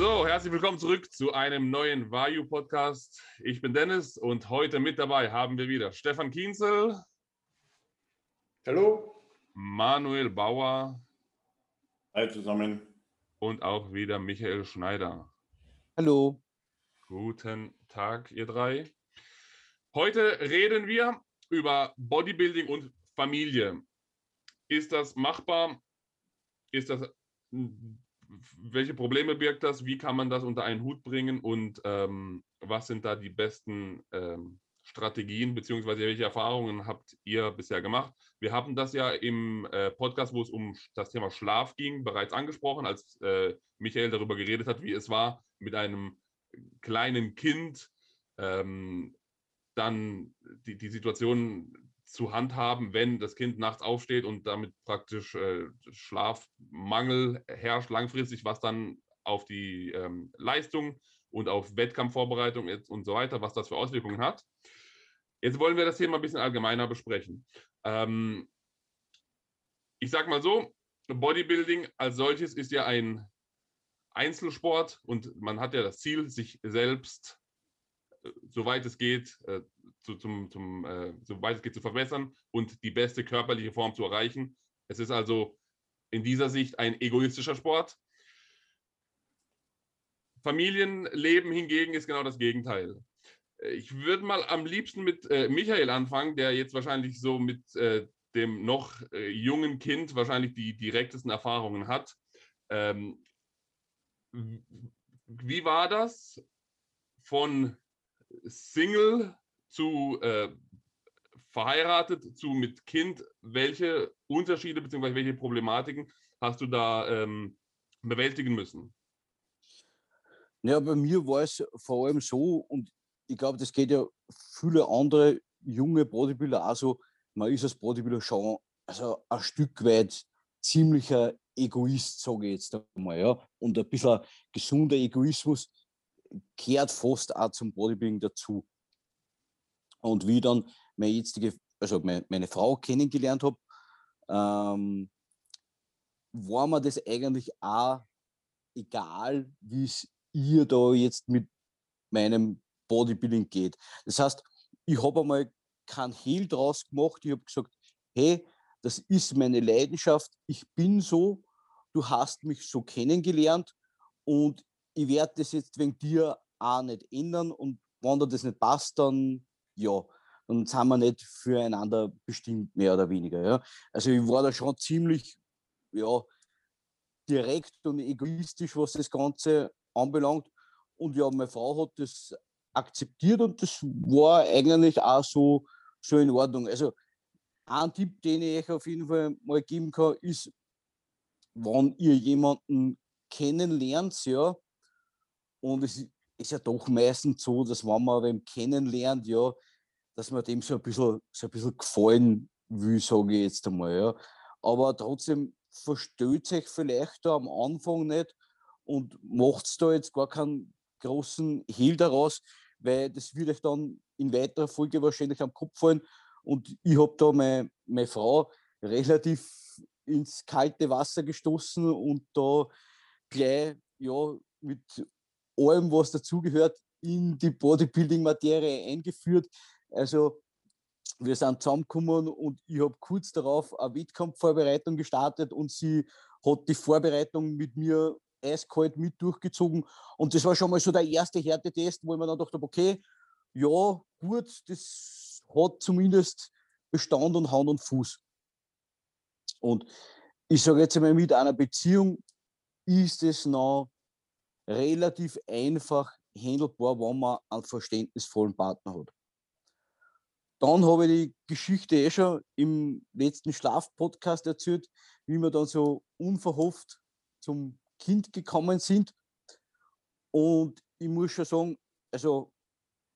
So, herzlich willkommen zurück zu einem neuen Vayu Podcast. Ich bin Dennis und heute mit dabei haben wir wieder Stefan Kienzel. Hallo. Manuel Bauer. Hi zusammen. Und auch wieder Michael Schneider. Hallo. Guten Tag, ihr drei. Heute reden wir über Bodybuilding und Familie. Ist das machbar? Ist das welche Probleme birgt das? Wie kann man das unter einen Hut bringen? Und ähm, was sind da die besten ähm, Strategien, beziehungsweise welche Erfahrungen habt ihr bisher gemacht? Wir haben das ja im äh, Podcast, wo es um das Thema Schlaf ging, bereits angesprochen, als äh, Michael darüber geredet hat, wie es war, mit einem kleinen Kind ähm, dann die, die Situation zu handhaben, wenn das Kind nachts aufsteht und damit praktisch äh, Schlafmangel herrscht langfristig, was dann auf die ähm, Leistung und auf Wettkampfvorbereitung und so weiter, was das für Auswirkungen hat. Jetzt wollen wir das Thema ein bisschen allgemeiner besprechen. Ähm, ich sage mal so, Bodybuilding als solches ist ja ein Einzelsport und man hat ja das Ziel, sich selbst, soweit es geht, äh, zu, zum, zum, äh, soweit es geht, zu verbessern und die beste körperliche Form zu erreichen. Es ist also in dieser Sicht ein egoistischer Sport. Familienleben hingegen ist genau das Gegenteil. Ich würde mal am liebsten mit äh, Michael anfangen, der jetzt wahrscheinlich so mit äh, dem noch äh, jungen Kind wahrscheinlich die direktesten Erfahrungen hat. Ähm, wie war das von Single zu äh, verheiratet zu mit Kind, welche Unterschiede bzw. welche Problematiken hast du da ähm, bewältigen müssen? Ja, bei mir war es vor allem so, und ich glaube, das geht ja viele andere junge Bodybuilder auch so, man ist als Bodybuilder schon also ein Stück weit ziemlicher Egoist, sage ich jetzt einmal. Ja? Und ein bisschen gesunder Egoismus kehrt fast auch zum Bodybuilding dazu. Und wie dann meine jetzige, also meine, meine Frau kennengelernt habe, ähm, war mir das eigentlich auch egal, wie es ihr da jetzt mit meinem Bodybuilding geht. Das heißt, ich habe einmal kein Hehl draus gemacht. Ich habe gesagt, hey, das ist meine Leidenschaft. Ich bin so. Du hast mich so kennengelernt und ich werde das jetzt wegen dir auch nicht ändern. Und wenn dir das nicht passt, dann ja, dann sind wir nicht füreinander bestimmt, mehr oder weniger. Ja. Also ich war da schon ziemlich ja, direkt und egoistisch, was das Ganze anbelangt. Und ja, meine Frau hat das akzeptiert und das war eigentlich auch so, so in Ordnung. Also ein Tipp, den ich euch auf jeden Fall mal geben kann, ist, wenn ihr jemanden kennenlernt, ja, und es ist ja doch meistens so, dass wenn man wem kennenlernt, ja, dass man dem so ein bisschen, so ein bisschen gefallen will, sage ich jetzt einmal. Ja. Aber trotzdem versteht sich vielleicht da am Anfang nicht und macht da jetzt gar keinen großen Hehl daraus, weil das wird euch dann in weiterer Folge wahrscheinlich am Kopf fallen. Und ich habe da meine, meine Frau relativ ins kalte Wasser gestoßen und da gleich ja, mit allem, was dazugehört, in die Bodybuilding-Materie eingeführt. Also wir sind zusammengekommen und ich habe kurz darauf eine Wettkampfvorbereitung gestartet und sie hat die Vorbereitung mit mir eiskalt mit durchgezogen. Und das war schon mal so der erste Härtetest, wo ich mir dann dachte, okay, ja, gut, das hat zumindest Bestand und Hand und Fuß. Und ich sage jetzt einmal, mit einer Beziehung ist es noch relativ einfach handelbar, wenn man einen verständnisvollen Partner hat. Dann habe ich die Geschichte eh schon im letzten Schlafpodcast erzählt, wie wir dann so unverhofft zum Kind gekommen sind. Und ich muss schon sagen, also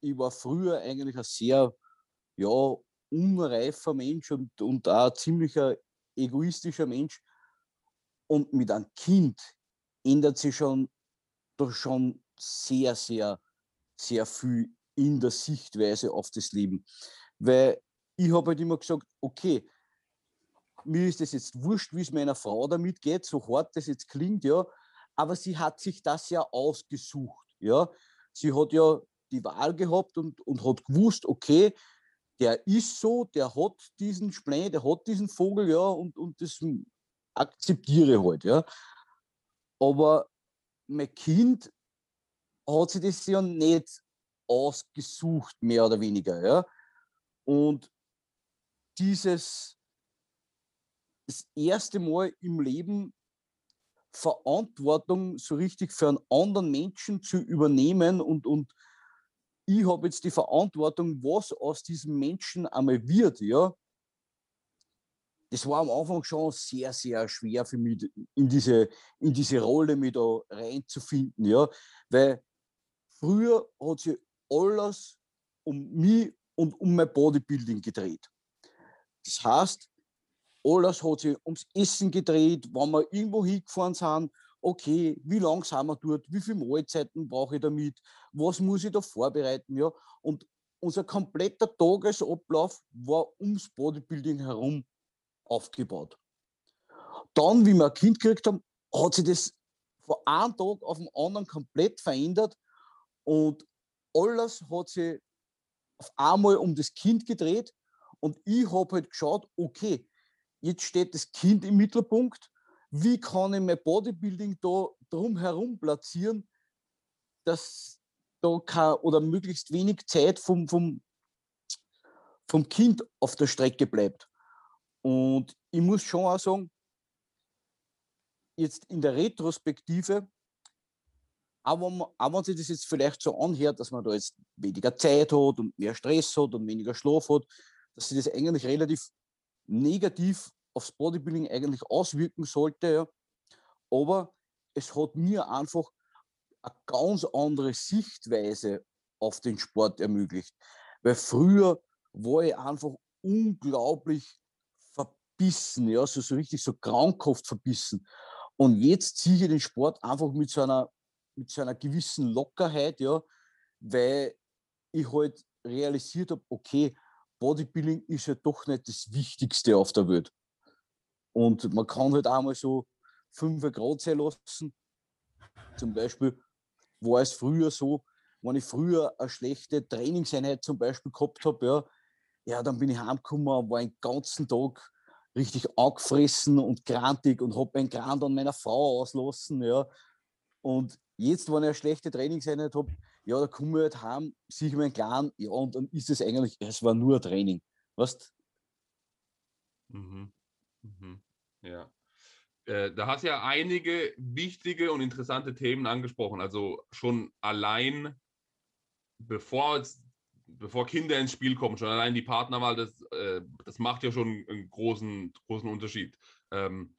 ich war früher eigentlich ein sehr ja, unreifer Mensch und, und auch ein ziemlicher egoistischer Mensch. Und mit einem Kind ändert sich schon, doch schon sehr, sehr, sehr viel in der Sichtweise auf das Leben. Weil ich habe halt immer gesagt, okay, mir ist das jetzt wurscht, wie es meiner Frau damit geht, so hart das jetzt klingt, ja, aber sie hat sich das ja ausgesucht. Ja? Sie hat ja die Wahl gehabt und, und hat gewusst, okay, der ist so, der hat diesen Spleen, der hat diesen Vogel, ja, und, und das akzeptiere halt, ja. Aber mein Kind hat sich das ja nicht ausgesucht, mehr oder weniger, ja. Und dieses das erste Mal im Leben Verantwortung so richtig für einen anderen Menschen zu übernehmen und, und ich habe jetzt die Verantwortung, was aus diesem Menschen einmal wird, ja. Das war am Anfang schon sehr, sehr schwer für mich, in diese, in diese Rolle mich da reinzufinden, ja. Weil früher hat sich alles um mich und um mein Bodybuilding gedreht. Das heißt, alles hat sich ums Essen gedreht, wenn wir irgendwo hingefahren sind, okay, wie lange sind wir dort, wie viele Mahlzeiten brauche ich damit, was muss ich da vorbereiten, ja. Und unser kompletter Tagesablauf war ums Bodybuilding herum aufgebaut. Dann, wie wir ein Kind gekriegt haben, hat sich das von einem Tag auf den anderen komplett verändert und alles hat sich auf einmal um das Kind gedreht und ich habe halt geschaut, okay, jetzt steht das Kind im Mittelpunkt wie kann ich mein Bodybuilding da drumherum platzieren, dass da kein, oder möglichst wenig Zeit vom, vom, vom Kind auf der Strecke bleibt. Und ich muss schon auch sagen, jetzt in der Retrospektive, aber wenn, auch wenn sich das jetzt vielleicht so anhört, dass man da jetzt weniger Zeit hat und mehr Stress hat und weniger Schlaf hat, dass sich das eigentlich relativ negativ aufs Bodybuilding eigentlich auswirken sollte. Ja. Aber es hat mir einfach eine ganz andere Sichtweise auf den Sport ermöglicht. Weil früher war ich einfach unglaublich verbissen, ja, so, so richtig so krankhaft verbissen. Und jetzt ziehe ich den Sport einfach mit so einer, mit so einer gewissen Lockerheit, ja, weil ich halt realisiert habe, okay, Bodybuilding ist ja doch nicht das Wichtigste auf der Welt. Und man kann halt auch mal so 5 Grad sein lassen. Zum Beispiel war es früher so, wenn ich früher eine schlechte Trainingseinheit zum Beispiel gehabt habe, ja, ja, dann bin ich heimgekommen und war den ganzen Tag richtig angefressen und grantig und habe einen Grant an meiner Frau auslassen. Ja. Und jetzt, wenn ich eine schlechte Trainingseinheit habe, ja, da komme ich halt heim, sehe ich meinen Clan, ja, und dann ist es eigentlich, es war nur ein Training. Weißt mhm. Mhm. Ja. Äh, da hast du ja einige wichtige und interessante Themen angesprochen. Also schon allein, bevor, bevor Kinder ins Spiel kommen, schon allein die Partnerwahl, das, äh, das macht ja schon einen großen, großen Unterschied. Ähm,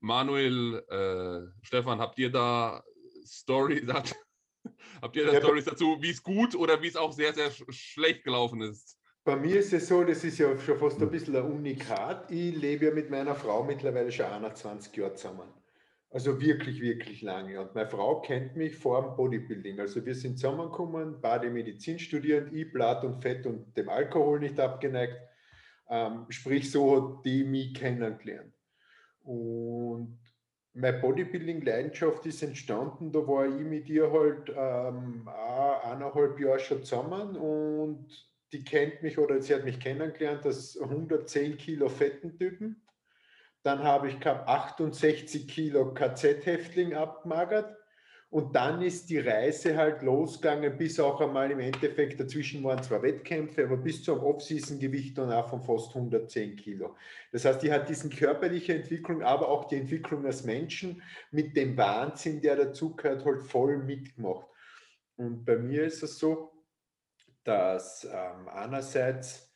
Manuel, äh, Stefan, habt ihr da Story, habt ihr da ja, Stories dazu, wie es gut oder wie es auch sehr, sehr sch schlecht gelaufen ist? Bei mir ist es so, das ist ja schon fast ein bisschen ein Unikat. Ich lebe ja mit meiner Frau mittlerweile schon 21 Jahre zusammen. Also wirklich, wirklich lange. Und meine Frau kennt mich vor dem Bodybuilding. Also wir sind zusammengekommen, beide Medizin studierend, ich Blatt und Fett und dem Alkohol nicht abgeneigt. Ähm, sprich, so hat die mich kennengelernt. Und meine Bodybuilding-Leidenschaft ist entstanden, da war ich mit ihr halt ähm, eineinhalb Jahre schon zusammen und die kennt mich oder sie hat mich kennengelernt als 110 Kilo fetten Typen. Dann habe ich gehabt 68 Kilo KZ-Häftling abgemagert. Und dann ist die Reise halt losgegangen, bis auch einmal im Endeffekt, dazwischen waren zwar Wettkämpfe, aber bis zum Off-Season-Gewicht dann auch von fast 110 Kilo. Das heißt, die hat diesen körperliche Entwicklung, aber auch die Entwicklung als Menschen mit dem Wahnsinn, der dazugehört, halt voll mitgemacht. Und bei mir ist es so, dass ähm, einerseits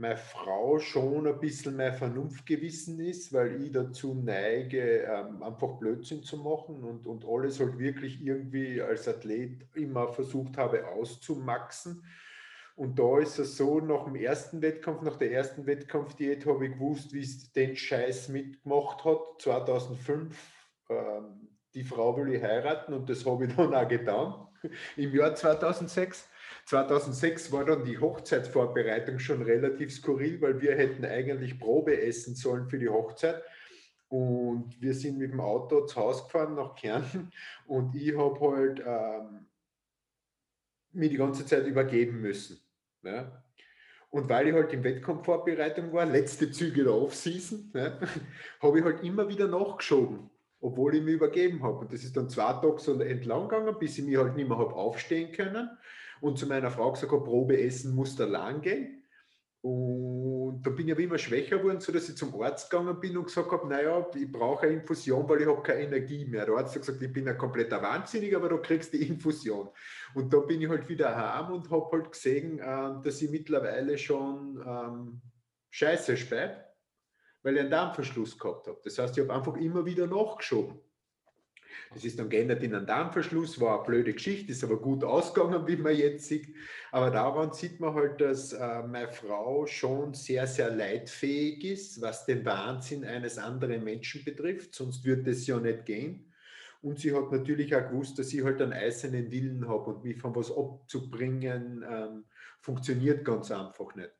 meine Frau schon ein bisschen mehr Vernunftgewissen ist, weil ich dazu neige, ähm, einfach Blödsinn zu machen und, und alles halt wirklich irgendwie als Athlet immer versucht habe auszumaxen. Und da ist es so, nach dem ersten Wettkampf, nach der ersten Wettkampfdiät habe ich gewusst, wie es den Scheiß mitgemacht hat. 2005, ähm, die Frau will ich heiraten und das habe ich dann auch getan. Im Jahr 2006 2006 war dann die Hochzeitsvorbereitung schon relativ skurril, weil wir hätten eigentlich Probe essen sollen für die Hochzeit. Und wir sind mit dem Auto zu Hause gefahren nach Kärnten und ich habe halt ähm, mich die ganze Zeit übergeben müssen. Ja. Und weil ich halt in Wettkampfvorbereitung war, letzte Züge der Offseason, ja, habe ich halt immer wieder nachgeschoben, obwohl ich mich übergeben habe. Und das ist dann zwei Tage so entlang gegangen, bis ich mich halt nicht mehr habe aufstehen können. Und zu meiner Frau gesagt habe, Probe essen muss da lang gehen. Und da bin ich aber immer schwächer geworden, sodass ich zum Arzt gegangen bin und gesagt habe, naja, ich brauche eine Infusion, weil ich habe keine Energie mehr. Der Arzt hat gesagt, ich bin ein kompletter Wahnsinniger, aber du kriegst die Infusion. Und da bin ich halt wieder heim und habe halt gesehen, äh, dass ich mittlerweile schon ähm, scheiße spät, weil ich einen Darmverschluss gehabt habe. Das heißt, ich habe einfach immer wieder nachgeschoben. Das ist dann geändert in einen Darmverschluss, war eine blöde Geschichte, ist aber gut ausgegangen, wie man jetzt sieht. Aber daran sieht man halt, dass äh, meine Frau schon sehr, sehr leidfähig ist, was den Wahnsinn eines anderen Menschen betrifft, sonst würde es ja nicht gehen. Und sie hat natürlich auch gewusst, dass ich halt einen eisernen Willen habe und mich von was abzubringen, ähm, funktioniert ganz einfach nicht.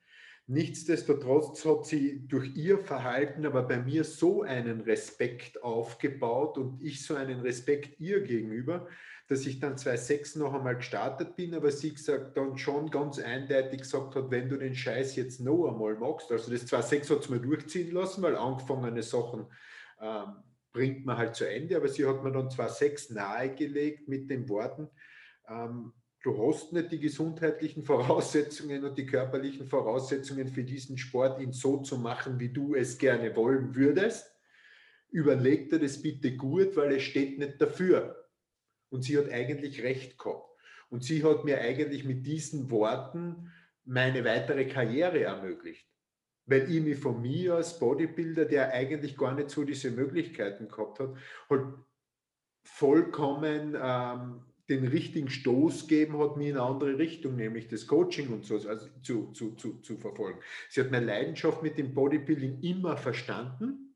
Nichtsdestotrotz hat sie durch ihr Verhalten aber bei mir so einen Respekt aufgebaut und ich so einen Respekt ihr gegenüber, dass ich dann 2006 noch einmal gestartet bin, aber sie gesagt dann schon ganz eindeutig gesagt hat, wenn du den Scheiß jetzt noch einmal machst, also das 2006 hat es mir durchziehen lassen, weil angefangene Sachen ähm, bringt man halt zu Ende, aber sie hat mir dann 2006 nahegelegt mit den Worten, ähm, du hast nicht die gesundheitlichen Voraussetzungen und die körperlichen Voraussetzungen für diesen Sport, ihn so zu machen, wie du es gerne wollen würdest. Überleg dir das bitte gut, weil es steht nicht dafür. Und sie hat eigentlich recht gehabt. Und sie hat mir eigentlich mit diesen Worten meine weitere Karriere ermöglicht. Weil ich mich von mir als Bodybuilder, der eigentlich gar nicht so diese Möglichkeiten gehabt hat, halt vollkommen ähm, den richtigen Stoß geben hat, mir in eine andere Richtung, nämlich das Coaching und so also zu, zu, zu, zu verfolgen. Sie hat meine Leidenschaft mit dem Bodybuilding immer verstanden.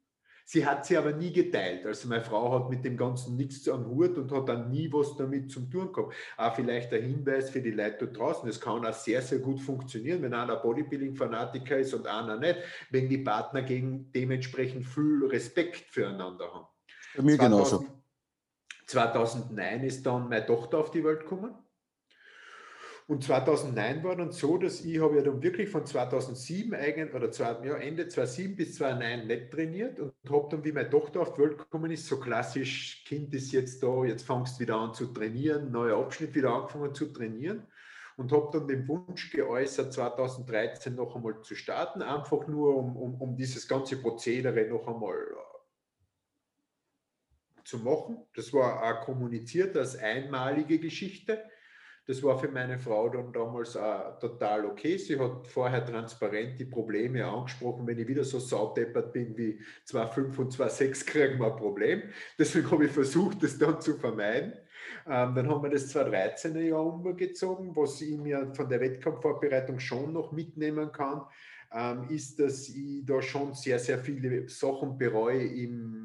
Sie hat sie aber nie geteilt. Also meine Frau hat mit dem Ganzen nichts am Hut und hat dann nie was damit zum tun gehabt. Auch vielleicht ein Hinweis für die Leute dort draußen. Es kann auch sehr, sehr gut funktionieren, wenn einer Bodybuilding-Fanatiker ist und einer nicht, wenn die Partner gegen dementsprechend viel Respekt füreinander haben. Bei mir 2000, genauso. 2009 ist dann meine Tochter auf die Welt gekommen. Und 2009 war dann so, dass ich habe ja dann wirklich von 2007 eigentlich, oder zwei, ja, Ende 2007 bis 2009 nicht trainiert und habe dann, wie meine Tochter auf die Welt gekommen ist, so klassisch, Kind ist jetzt da, jetzt fangst du wieder an zu trainieren, neuer Abschnitt wieder angefangen zu trainieren und habe dann den Wunsch geäußert, 2013 noch einmal zu starten, einfach nur um, um, um dieses ganze Prozedere noch einmal zu machen. Das war auch kommuniziert als einmalige Geschichte. Das war für meine Frau dann damals auch total okay. Sie hat vorher transparent die Probleme angesprochen. Wenn ich wieder so saudeppert bin wie 2,5 und 2,6, kriegen wir ein Problem. Deswegen habe ich versucht, das dann zu vermeiden. Ähm, dann haben wir das 2013er Jahr umgezogen, was ich mir von der Wettkampfvorbereitung schon noch mitnehmen kann, ähm, ist, dass ich da schon sehr, sehr viele Sachen bereue im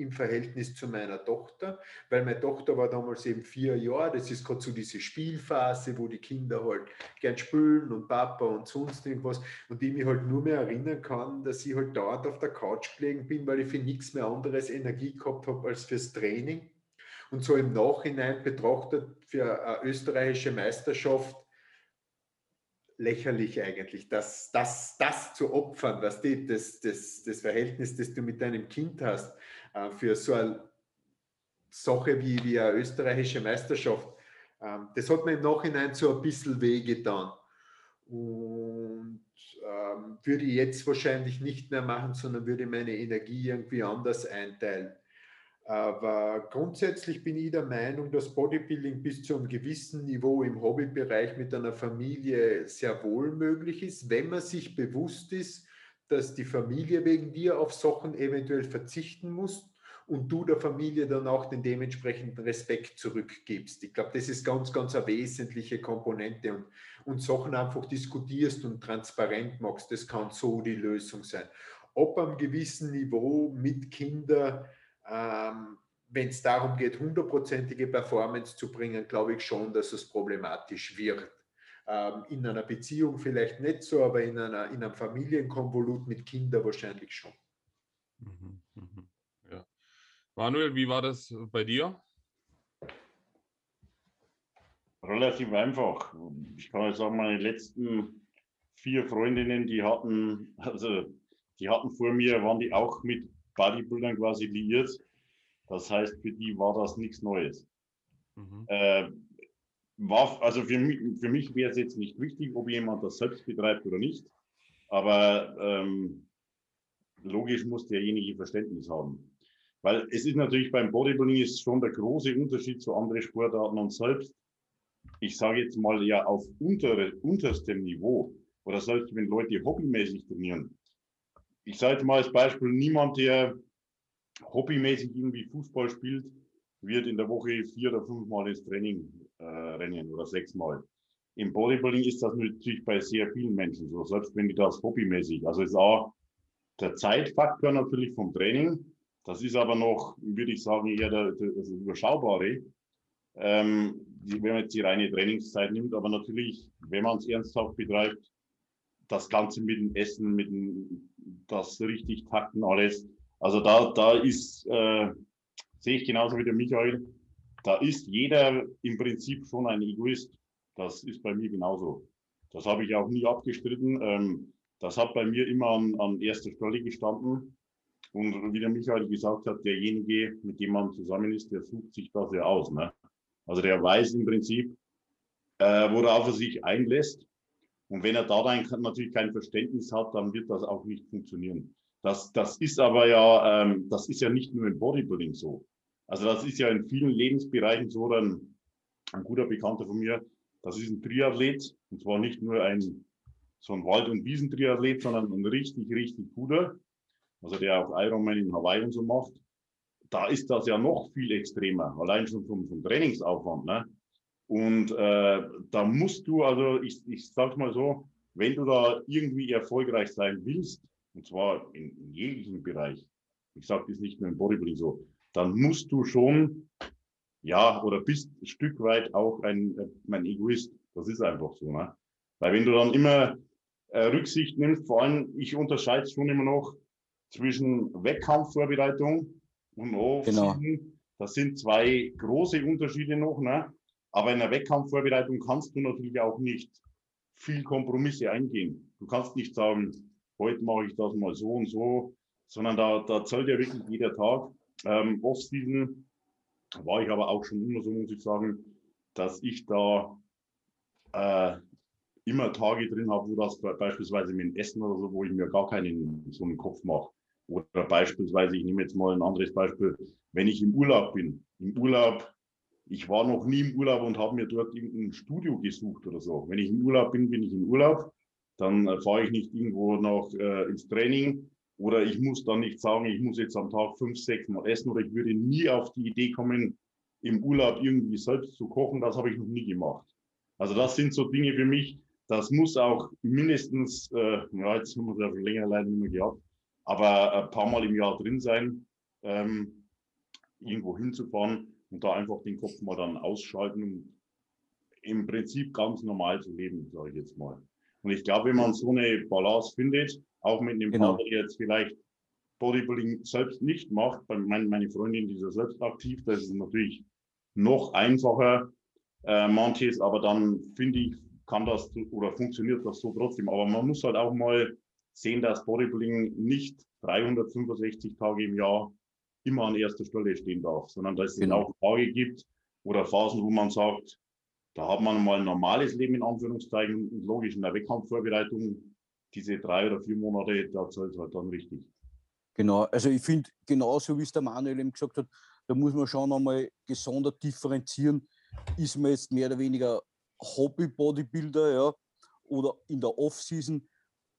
im Verhältnis zu meiner Tochter, weil meine Tochter war damals eben vier Jahre, das ist gerade so diese Spielphase, wo die Kinder halt gern spülen und Papa und sonst irgendwas. Und ich mich halt nur mehr erinnern kann, dass ich halt dort auf der Couch gelegen bin, weil ich für nichts mehr anderes Energie gehabt habe als fürs Training. Und so im Nachhinein betrachtet für eine österreichische Meisterschaft lächerlich eigentlich, das, das, das zu opfern, was die, das, das, das Verhältnis, das du mit deinem Kind hast, für so eine Sache wie, wie eine österreichische Meisterschaft. Ähm, das hat mir im Nachhinein so ein bisschen wehgetan. Und ähm, würde ich jetzt wahrscheinlich nicht mehr machen, sondern würde meine Energie irgendwie anders einteilen. Aber grundsätzlich bin ich der Meinung, dass Bodybuilding bis zu einem gewissen Niveau im Hobbybereich mit einer Familie sehr wohl möglich ist, wenn man sich bewusst ist, dass die Familie wegen dir auf Sachen eventuell verzichten muss und du der Familie dann auch den dementsprechenden Respekt zurückgibst. Ich glaube, das ist ganz, ganz eine wesentliche Komponente und, und Sachen einfach diskutierst und transparent machst. Das kann so die Lösung sein. Ob am gewissen Niveau mit Kindern, ähm, wenn es darum geht, hundertprozentige Performance zu bringen, glaube ich schon, dass es problematisch wird. Ähm, in einer Beziehung vielleicht nicht so, aber in, einer, in einem Familienkonvolut mit Kindern wahrscheinlich schon. Mhm. Manuel, wie war das bei dir? Relativ einfach. Ich kann jetzt sagen, meine letzten vier Freundinnen, die hatten, also die hatten vor mir, waren die auch mit Bodybuildern quasi liiert. Das heißt, für die war das nichts Neues. Mhm. Äh, war, also für mich, für mich wäre es jetzt nicht wichtig, ob jemand das selbst betreibt oder nicht. Aber ähm, logisch muss derjenige Verständnis haben. Weil es ist natürlich beim Bodybuilding ist schon der große Unterschied zu anderen Sportarten und selbst, ich sage jetzt mal ja auf untere, unterstem Niveau oder selbst wenn Leute hobbymäßig trainieren. Ich sage jetzt mal als Beispiel, niemand, der hobbymäßig irgendwie Fußball spielt, wird in der Woche vier oder fünfmal ins Training äh, rennen oder sechsmal. Im Bodybuilding ist das natürlich bei sehr vielen Menschen so, selbst wenn die das hobbymäßig. Also ist auch der Zeitfaktor natürlich vom Training. Das ist aber noch, würde ich sagen, eher der, der, das Überschaubare. Ähm, wenn man jetzt die reine Trainingszeit nimmt, aber natürlich, wenn man es ernsthaft betreibt, das Ganze mit dem Essen, mit dem, das richtig takten, alles. Also da, da ist, äh, sehe ich genauso wie der Michael, da ist jeder im Prinzip schon ein Egoist. Das ist bei mir genauso. Das habe ich auch nie abgestritten. Ähm, das hat bei mir immer an, an erster Stelle gestanden. Und wie der Michael gesagt hat, derjenige, mit dem man zusammen ist, der sucht sich das ja aus. Ne? Also der weiß im Prinzip, äh, worauf er sich einlässt. Und wenn er da dann natürlich kein Verständnis hat, dann wird das auch nicht funktionieren. Das, das ist aber ja, ähm, das ist ja nicht nur im Bodybuilding so. Also das ist ja in vielen Lebensbereichen so. Ein, ein guter Bekannter von mir, das ist ein Triathlet. Und zwar nicht nur ein so ein Wald- und Wiesentriathlet, sondern ein richtig, richtig guter. Also der auch Ironman in Hawaii und so macht. Da ist das ja noch viel extremer, allein schon vom, vom Trainingsaufwand. Ne? Und äh, da musst du, also ich, ich sage mal so, wenn du da irgendwie erfolgreich sein willst, und zwar in, in jeglichen Bereich, ich sage das nicht nur im Bodybuilding so, dann musst du schon, ja, oder bist ein Stück weit auch ein, ein Egoist. Das ist einfach so. Ne? Weil wenn du dann immer äh, Rücksicht nimmst, vor allem, ich unterscheide schon immer noch zwischen Wettkampfvorbereitung und off genau. Das sind zwei große Unterschiede noch. Ne? Aber in der Wettkampfvorbereitung kannst du natürlich auch nicht viel Kompromisse eingehen. Du kannst nicht sagen, heute mache ich das mal so und so, sondern da, da zählt ja wirklich jeder Tag. Ähm, Off-Season war ich aber auch schon immer so, muss ich sagen, dass ich da äh, immer Tage drin habe, wo das beispielsweise mit dem Essen oder so, wo ich mir gar keinen so einen Kopf mache. Oder beispielsweise, ich nehme jetzt mal ein anderes Beispiel, wenn ich im Urlaub bin. Im Urlaub, ich war noch nie im Urlaub und habe mir dort irgendein Studio gesucht oder so. Wenn ich im Urlaub bin, bin ich im Urlaub. Dann äh, fahre ich nicht irgendwo noch äh, ins Training oder ich muss dann nicht sagen, ich muss jetzt am Tag fünf, sechs Mal essen oder ich würde nie auf die Idee kommen, im Urlaub irgendwie selbst zu kochen. Das habe ich noch nie gemacht. Also das sind so Dinge für mich, das muss auch mindestens, äh, ja, jetzt haben wir es ja länger leider nicht mehr gehabt, aber ein paar Mal im Jahr drin sein, ähm, irgendwo hinzufahren und da einfach den Kopf mal dann ausschalten und im Prinzip ganz normal zu leben, sage ich jetzt mal. Und ich glaube, wenn man so eine Balance findet, auch mit einem genau. Partner, der jetzt vielleicht Bodybuilding selbst nicht macht, meine, meine Freundin, die ist ja selbst aktiv, das ist natürlich noch einfacher, äh, manches, aber dann finde ich, kann das oder funktioniert das so trotzdem. Aber man muss halt auch mal sehen, dass Bodybuilding nicht 365 Tage im Jahr immer an erster Stelle stehen darf, sondern dass es genau. auch Tage gibt oder Phasen, wo man sagt, da hat man mal ein normales Leben in Anführungszeichen und logisch in der Wettkampfvorbereitung diese drei oder vier Monate, da zählt es halt dann richtig. Genau, also ich finde, genauso wie es der Manuel eben gesagt hat, da muss man schon einmal gesondert differenzieren, ist man jetzt mehr oder weniger Hobby-Bodybuilder, ja, oder in der Off-Season.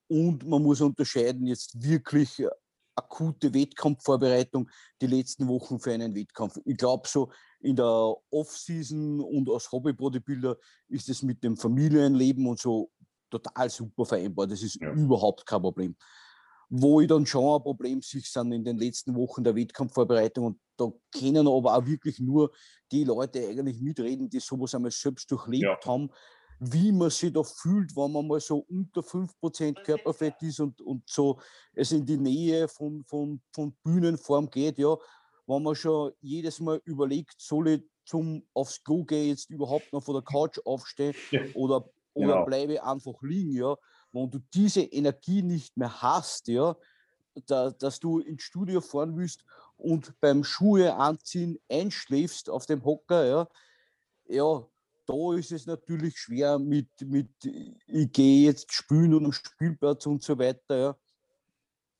Und man muss unterscheiden, jetzt wirklich äh, akute Wettkampfvorbereitung die letzten Wochen für einen Wettkampf. Ich glaube, so in der Off-Season und als Hobby-Bodybuilder ist es mit dem Familienleben und so total super vereinbar. Das ist ja. überhaupt kein Problem. Wo ich dann schon ein Problem sehe, sind in den letzten Wochen der Wettkampfvorbereitung und da können aber auch wirklich nur die Leute eigentlich mitreden, die sowas einmal selbst durchlebt ja. haben, wie man sich da fühlt, wenn man mal so unter 5% Körperfett ist und, und so es in die Nähe von, von, von Bühnenform geht, ja, wenn man schon jedes Mal überlegt, soll ich zum aufs Go gehen, jetzt überhaupt noch von der Couch aufstehen Ja, oder, oder genau. bleibe einfach liegen, ja. Wenn du diese Energie nicht mehr hast, ja, da, dass du ins Studio fahren willst und beim Schuhe anziehen einschläfst auf dem Hocker, ja, ja, da ist es natürlich schwer mit, mit ich gehe jetzt spielen und am Spielplatz und so weiter, ja.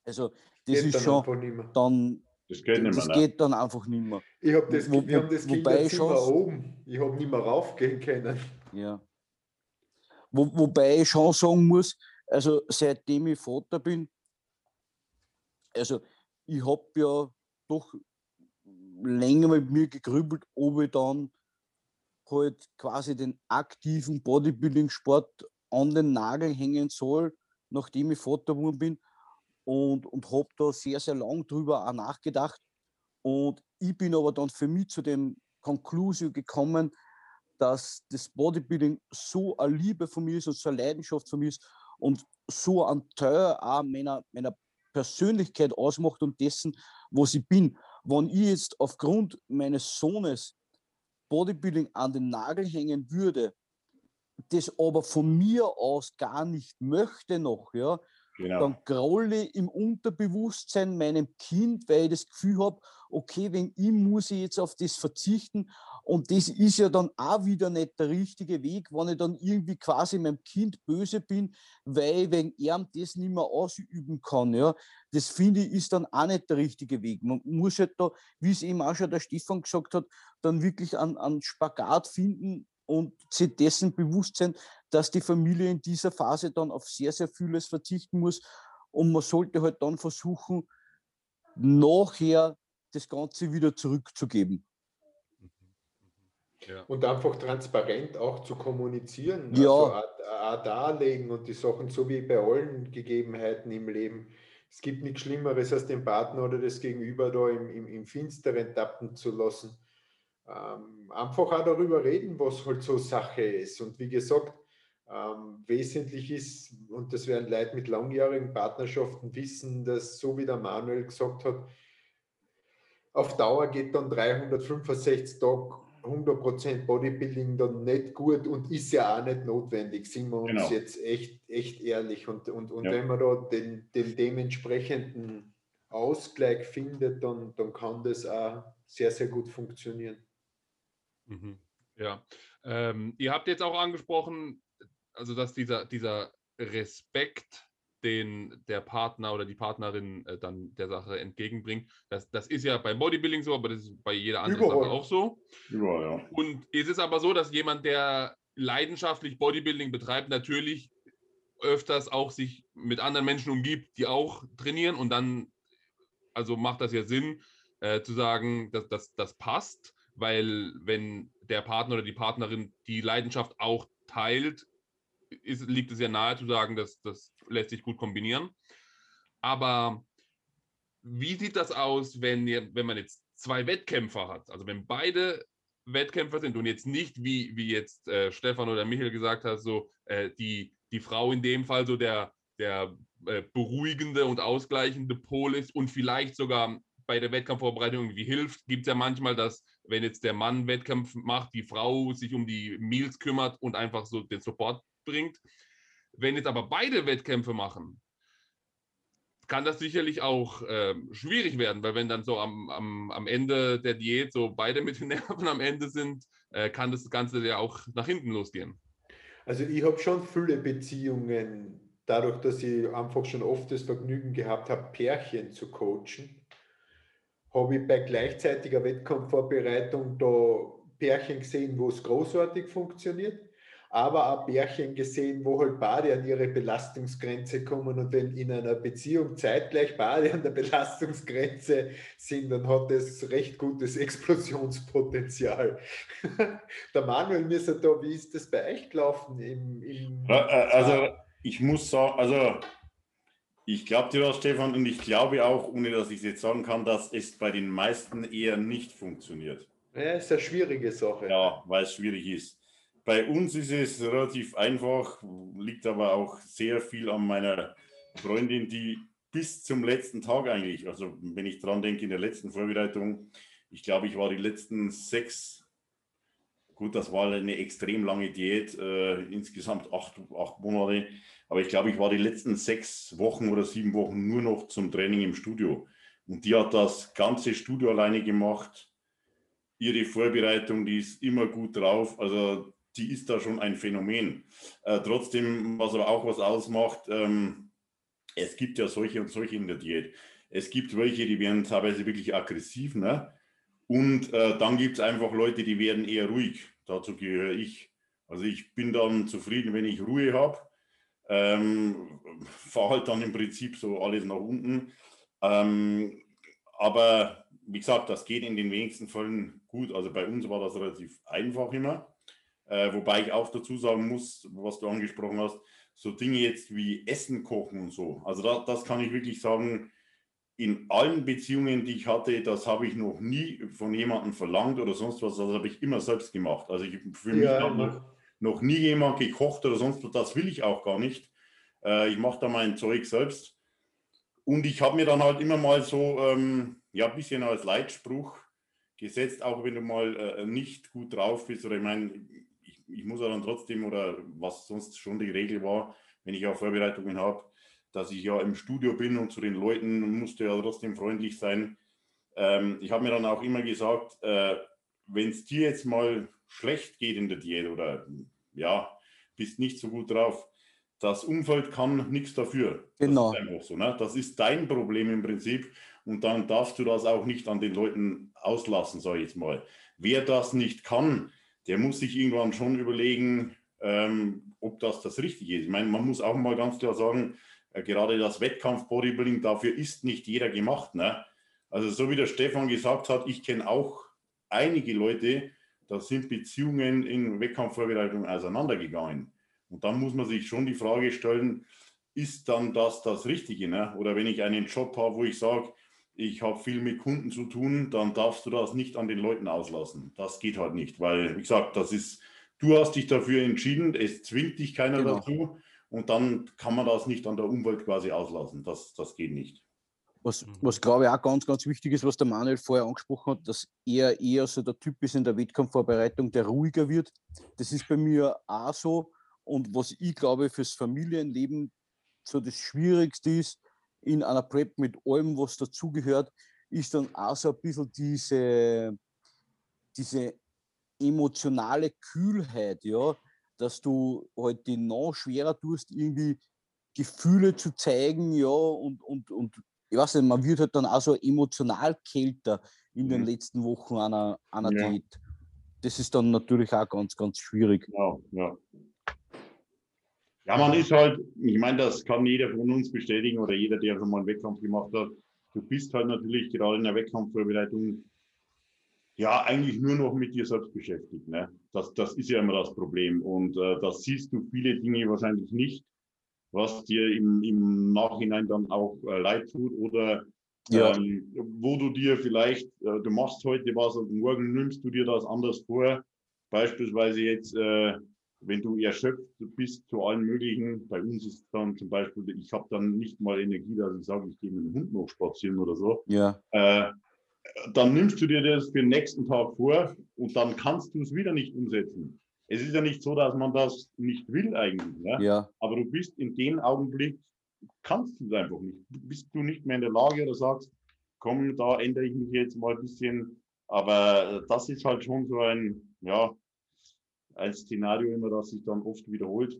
Also das Geht ist dann schon einfach nicht mehr. dann, Das geht nicht das mehr. Ne? geht dann einfach nicht mehr. Ich hab das, Wo- wir haben das wobei schon- oben. Ich habe nicht mehr raufgehen können. Ja. Wo, wobei ich schon sagen muss, also seitdem ich Vater bin, also ich habe ja doch länger mit mir gegrübelt, ob ich dann halt quasi den aktiven Bodybuilding-Sport an den Nagel hängen soll, nachdem ich Vater geworden bin. Und, und habe da sehr, sehr lang drüber auch nachgedacht. Und ich bin aber dann für mich zu dem Konklusion gekommen, dass das Bodybuilding so eine Liebe von mir ist und so eine Leidenschaft von mir ist und so ein Teil auch meiner, meiner Persönlichkeit ausmacht und dessen, was ich bin. Wenn ich jetzt aufgrund meines Sohnes Bodybuilding an den Nagel hängen würde, das aber von mir aus gar nicht möchte noch, ja, Genau. dann graule ich im Unterbewusstsein meinem Kind, weil ich das Gefühl habe, okay, wegen ihm muss ich jetzt auf das verzichten. Und das ist ja dann auch wieder nicht der richtige Weg, wenn ich dann irgendwie quasi meinem Kind böse bin, weil ich wegen ihm das nicht mehr ausüben kann. Ja. Das finde ich ist dann auch nicht der richtige Weg. Man muss halt da, wie es eben auch schon der Stefan gesagt hat, dann wirklich einen, einen Spagat finden und sich dessen bewusst sein, dass die Familie in dieser Phase dann auf sehr, sehr vieles verzichten muss. Und man sollte halt dann versuchen, nachher das Ganze wieder zurückzugeben. Ja. Und einfach transparent auch zu kommunizieren. Ja. Also auch, auch darlegen und die Sachen so wie bei allen Gegebenheiten im Leben. Es gibt nichts Schlimmeres, als den Partner oder das Gegenüber da im, im, im Finsteren tappen zu lassen. Ähm, einfach auch darüber reden, was halt so Sache ist. Und wie gesagt, ähm, wesentlich ist, und das werden Leute mit langjährigen Partnerschaften wissen, dass, so wie der Manuel gesagt hat, auf Dauer geht dann 365 Tage 100% Bodybuilding dann nicht gut und ist ja auch nicht notwendig, sind wir uns Genau. jetzt echt, echt ehrlich. Und, und, und Ja. wenn man da den, den dementsprechenden Ausgleich findet, dann, dann kann das auch sehr, sehr gut funktionieren. Mhm. Ja. Ähm, ihr habt jetzt auch angesprochen, also dass dieser, dieser Respekt, den der Partner oder die Partnerin äh, dann der Sache entgegenbringt, das, das ist ja beim Bodybuilding so, aber das ist bei jeder anderen Überall. Sache auch so. Überall, ja. Und es ist aber so, dass jemand, der leidenschaftlich Bodybuilding betreibt, natürlich öfters auch sich mit anderen Menschen umgibt, die auch trainieren und dann, also macht das ja Sinn, äh, zu sagen, dass das, das passt, weil wenn der Partner oder die Partnerin die Leidenschaft auch teilt, ist, liegt es ja nahe zu sagen, dass das lässt sich gut kombinieren. Aber wie sieht das aus, wenn, wenn man jetzt zwei Wettkämpfer hat? Also wenn beide Wettkämpfer sind und jetzt nicht, wie, wie jetzt äh, Stefan oder Michael gesagt hat, so äh, die, die Frau in dem Fall so der, der äh, beruhigende und ausgleichende Pol ist und vielleicht sogar bei der Wettkampfvorbereitung irgendwie hilft. Gibt es ja manchmal, dass wenn jetzt der Mann Wettkampf macht, die Frau sich um die Meals kümmert und einfach so den Support bringt. Wenn jetzt aber beide Wettkämpfe machen, kann das sicherlich auch ähm, schwierig werden, weil wenn dann so am, am, am Ende der Diät so beide mit den Nerven am Ende sind, äh, kann das Ganze ja auch nach hinten losgehen. Also ich habe schon viele Beziehungen, dadurch, dass ich einfach schon oft das Vergnügen gehabt habe, Pärchen zu coachen, habe ich bei gleichzeitiger Wettkampfvorbereitung da Pärchen gesehen, wo es großartig funktioniert, aber auch Pärchen gesehen, wo halt beide an ihre Belastungsgrenze kommen und wenn in einer Beziehung zeitgleich beide an der Belastungsgrenze sind, dann hat das recht gutes Explosionspotenzial. der Manuel müsste da, wie ist das bei euch gelaufen? Im, im äh, Also ich muss sagen, also ich glaube dir das, Stefan, und ich glaube auch, ohne dass ich es jetzt sagen kann, dass es bei den meisten eher nicht funktioniert. ja, ist eine schwierige Sache. Ja, weil es schwierig ist. Bei uns ist es relativ einfach, liegt aber auch sehr viel an meiner Freundin, die bis zum letzten Tag eigentlich. Also wenn ich dran denke, in der letzten Vorbereitung, ich glaube, ich war die letzten sechs, gut, das war eine extrem lange Diät, äh, insgesamt acht, acht Monate, aber ich glaube, ich war die letzten sechs Wochen oder sieben Wochen nur noch zum Training im Studio. Und die hat das ganze Studio alleine gemacht. Ihre Vorbereitung, die ist immer gut drauf. Also die ist da schon ein Phänomen. Äh, trotzdem, was aber auch was ausmacht, ähm, es gibt ja solche und solche in der Diät. Es gibt welche, die werden teilweise wirklich aggressiv. Ne? Und äh, dann gibt es einfach Leute, die werden eher ruhig. Dazu gehöre ich. Also ich bin dann zufrieden, wenn ich Ruhe habe. Ähm, fahre halt dann im Prinzip so alles nach unten. Ähm, aber wie gesagt, das geht in den wenigsten Fällen gut. Also bei uns war das relativ einfach immer. Äh, wobei ich auch dazu sagen muss, was du angesprochen hast, so Dinge jetzt wie Essen kochen und so. Also da, das kann ich wirklich sagen, in allen Beziehungen, die ich hatte, das habe ich noch nie von jemandem verlangt oder sonst was. Das habe ich immer selbst gemacht. Also ich, für mich hat noch, noch nie jemand gekocht oder sonst was. Das will ich auch gar nicht. Äh, ich mache da mein Zeug selbst. Und ich habe mir dann halt immer mal so ähm, ja, ein bisschen als Leitspruch gesetzt, auch wenn du mal äh, nicht gut drauf bist. Oder ich meine, ich, ich muss ja dann trotzdem, oder was sonst schon die Regel war, wenn ich auch Vorbereitungen habe, dass ich ja im Studio bin und zu den Leuten musste ja trotzdem freundlich sein. Ähm, ich habe mir dann auch immer gesagt, äh, wenn es dir jetzt mal schlecht geht in der Diät oder ja, bist nicht so gut drauf, das Umfeld kann nichts dafür. Genau. Das ist so. Ne? Das ist dein Problem im Prinzip. Und dann darfst du das auch nicht an den Leuten auslassen, sage ich jetzt mal. Wer das nicht kann, der muss sich irgendwann schon überlegen, ähm, ob das das Richtige ist. Ich meine, man muss auch mal ganz klar sagen, gerade das Wettkampf-Bodybuilding, dafür ist nicht jeder gemacht. Ne? Also so wie der Stefan gesagt hat, ich kenne auch einige Leute, da sind Beziehungen in Wettkampfvorbereitung auseinandergegangen. Und dann muss man sich schon die Frage stellen, ist dann das das Richtige? Ne? Oder wenn ich einen Job habe, wo ich sage, ich habe viel mit Kunden zu tun, dann darfst du das nicht an den Leuten auslassen. Das geht halt nicht, weil, wie gesagt, das ist, du hast dich dafür entschieden, es zwingt dich keiner genau. dazu und dann kann man das nicht an der Umwelt quasi auslassen. Das, das geht nicht. Was, mhm. was glaube ich auch ganz, ganz wichtig ist, was der Manuel vorher angesprochen hat, dass er eher so der Typ ist in der Wettkampfvorbereitung, der ruhiger wird. Das ist bei mir auch so. Und was ich glaube, fürs Familienleben so das Schwierigste ist, in einer Prep mit allem, was dazugehört, ist dann auch so ein bisschen diese, diese emotionale Kühlheit, ja, dass du halt die noch schwerer tust, irgendwie Gefühle zu zeigen, ja, und, und, und ich weiß nicht, man wird halt dann auch so emotional kälter in den mhm. letzten Wochen einer, einer ja. Diät. Das ist dann natürlich auch ganz, ganz schwierig. Ja, ja. Ja, man ist halt, ich meine, das kann jeder von uns bestätigen oder jeder, der schon mal einen Wettkampf gemacht hat. Du bist halt natürlich gerade in der Wettkampfvorbereitung ja eigentlich nur noch mit dir selbst beschäftigt. Ne? Das, das ist ja immer das Problem. Und äh, das siehst du viele Dinge wahrscheinlich nicht, was dir im, im Nachhinein dann auch äh, leid tut oder ja. ähm, wo du dir vielleicht, äh, du machst heute was und morgen nimmst du dir das anders vor. Beispielsweise jetzt äh, wenn du erschöpft bist zu allen möglichen, bei uns ist dann zum Beispiel, ich habe dann nicht mal Energie, dass ich sage, ich gehe mit dem Hund noch spazieren oder so. Ja. Äh, dann nimmst du dir das für den nächsten Tag vor und dann kannst du es wieder nicht umsetzen. Es ist ja nicht so, dass man das nicht will eigentlich. Ja? ja. Aber du bist in dem Augenblick, kannst du es einfach nicht. Bist du nicht mehr in der Lage oder sagst, komm, da ändere ich mich jetzt mal ein bisschen. Aber das ist halt schon so ein, ja, ein Szenario immer, das sich dann oft wiederholt.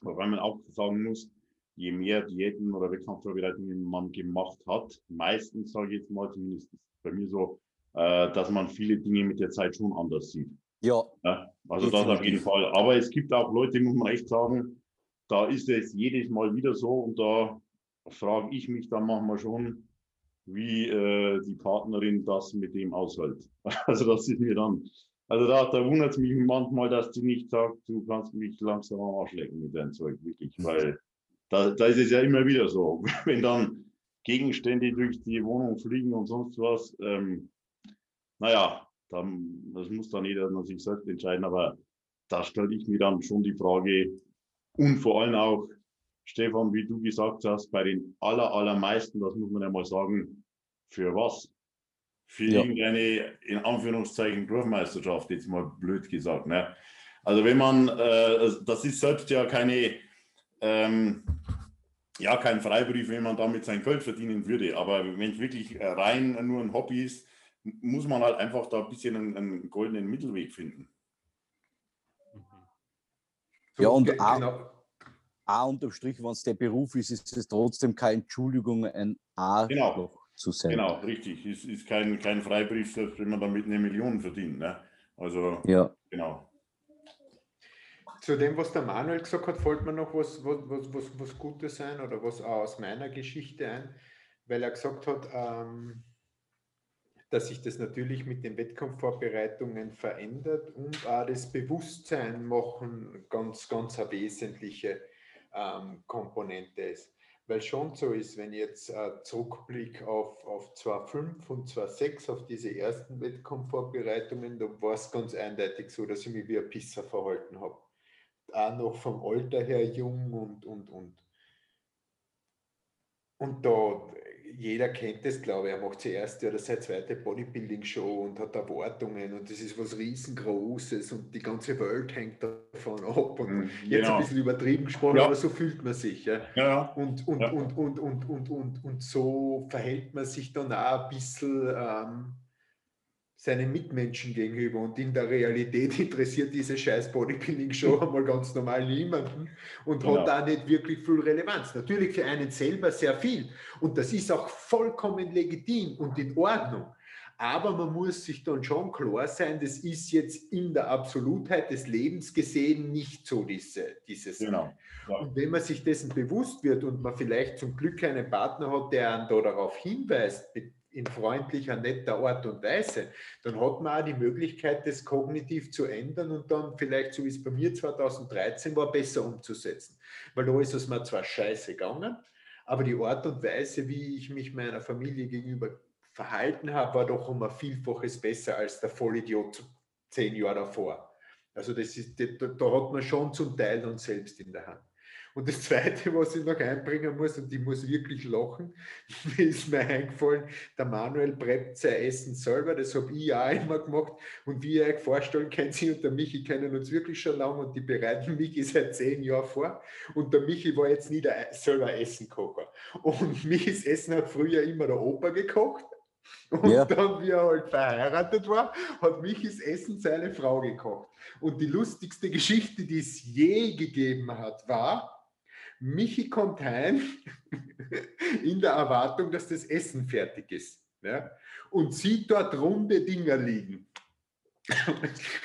Wobei man auch sagen muss, je mehr Diäten oder Wettkampfvorbereitungen man gemacht hat, meistens sage ich jetzt mal, zumindest bei mir so, äh, dass man viele Dinge mit der Zeit schon anders sieht. Ja. ja also das auf jeden Fall. Aber es gibt auch Leute, muss man echt sagen, da ist es jedes Mal wieder so und da frage ich mich dann manchmal schon, wie äh, die Partnerin das mit dem aushält. Also das ist mir dann also da, da wundert es mich manchmal, dass die nicht sagt, du kannst mich langsam am Arsch lecken mit deinem Zeug, wirklich. Weil da, da ist es ja immer wieder so. Wenn dann Gegenstände durch die Wohnung fliegen und sonst was, ähm, naja, dann, das muss dann jeder sich selbst entscheiden, aber da stelle ich mir dann schon die Frage und vor allem auch, Stefan, wie du gesagt hast, bei den aller, allermeisten, das muss man ja mal sagen, für was? Für Ja. irgendeine, in Anführungszeichen, Dorfmeisterschaft, jetzt mal blöd gesagt. Ne? Also wenn man, äh, das ist selbst ja keine, ähm, ja, kein Freibrief, wenn man damit sein Geld verdienen würde. Aber wenn es wirklich äh, rein nur ein Hobby ist, muss man halt einfach da ein bisschen einen, einen goldenen Mittelweg finden. Ja, und ge- auch- genau. Unterm Strich, wenn es der Beruf ist, ist es trotzdem keine Entschuldigung, ein Arschloch zu sein. Genau, richtig. Es ist kein, kein Freibrief, selbst wenn man damit eine Million verdient. Ne? Also, Ja. genau. Zu dem, was der Manuel gesagt hat, fällt mir noch was, was, was, was, Gutes ein oder was auch aus meiner Geschichte ein, weil er gesagt hat, ähm, dass sich das natürlich mit den Wettkampfvorbereitungen verändert und auch das Bewusstsein machen ganz, ganz eine wesentliche ähm, Komponente ist. Weil schon so ist, wenn ich jetzt äh, zurückblicke auf, auf 2.5 und 2.6, auf diese ersten Wettkampfvorbereitungen, da war es ganz eindeutig so, dass ich mich wie ein Pisser verhalten habe auch noch vom Alter her jung und, und, und. Und da, jeder kennt das, glaube ich, er macht seine erste oder seine zweite Bodybuilding-Show und hat Erwartungen und das ist was riesengroßes und die ganze Welt hängt davon ab. Und Mhm, jetzt genau. ein bisschen übertrieben gesprochen, Ja. aber so fühlt man sich. Ja. Ja, ja. Und, und, Ja. und, und, und, und, und, und so verhält man sich dann auch ein bisschen ähm, seinen Mitmenschen gegenüber. Und in der Realität interessiert diese scheiß Bodybuilding-Show einmal ganz normal niemanden und Genau. hat da nicht wirklich viel Relevanz. Natürlich für einen selber sehr viel. Und das ist auch vollkommen legitim und in Ordnung. Aber man muss sich dann schon klar sein, das ist jetzt in der Absolutheit des Lebens gesehen nicht so diese, dieses Genau. Ja. und wenn man sich dessen bewusst wird und man vielleicht zum Glück einen Partner hat, der einen da darauf hinweist, mit- in freundlicher, netter Art und Weise, dann hat man auch die Möglichkeit, das kognitiv zu ändern und dann vielleicht, so wie es bei mir 2013 war, besser umzusetzen. Weil da ist es mir zwar scheiße gegangen, aber die Art und Weise, wie ich mich meiner Familie gegenüber verhalten habe, war doch um ein Vielfaches besser als der Vollidiot zehn Jahre davor. Also das ist, da, da hat man schon zum Teil uns selbst in der Hand. Und das Zweite, was ich noch einbringen muss, und ich muss wirklich lachen, ist mir eingefallen, der Manuel preppt sein Essen selber, das habe ich auch immer gemacht. Und wie ihr euch vorstellen könnt, sie und der Michi kennen uns wirklich schon lange und die bereiten Michi seit zehn Jahren vor. Und der Michi war jetzt nie der selber Essenkocher. Und Michis Essen hat früher immer der Opa gekocht. Und Ja. dann, wie er halt verheiratet war, hat Michis Essen seine Frau gekocht. Und die lustigste Geschichte, die es je gegeben hat, war, Michi kommt heim in der Erwartung, dass das Essen fertig ist. Ja? Und sieht dort runde Dinger liegen.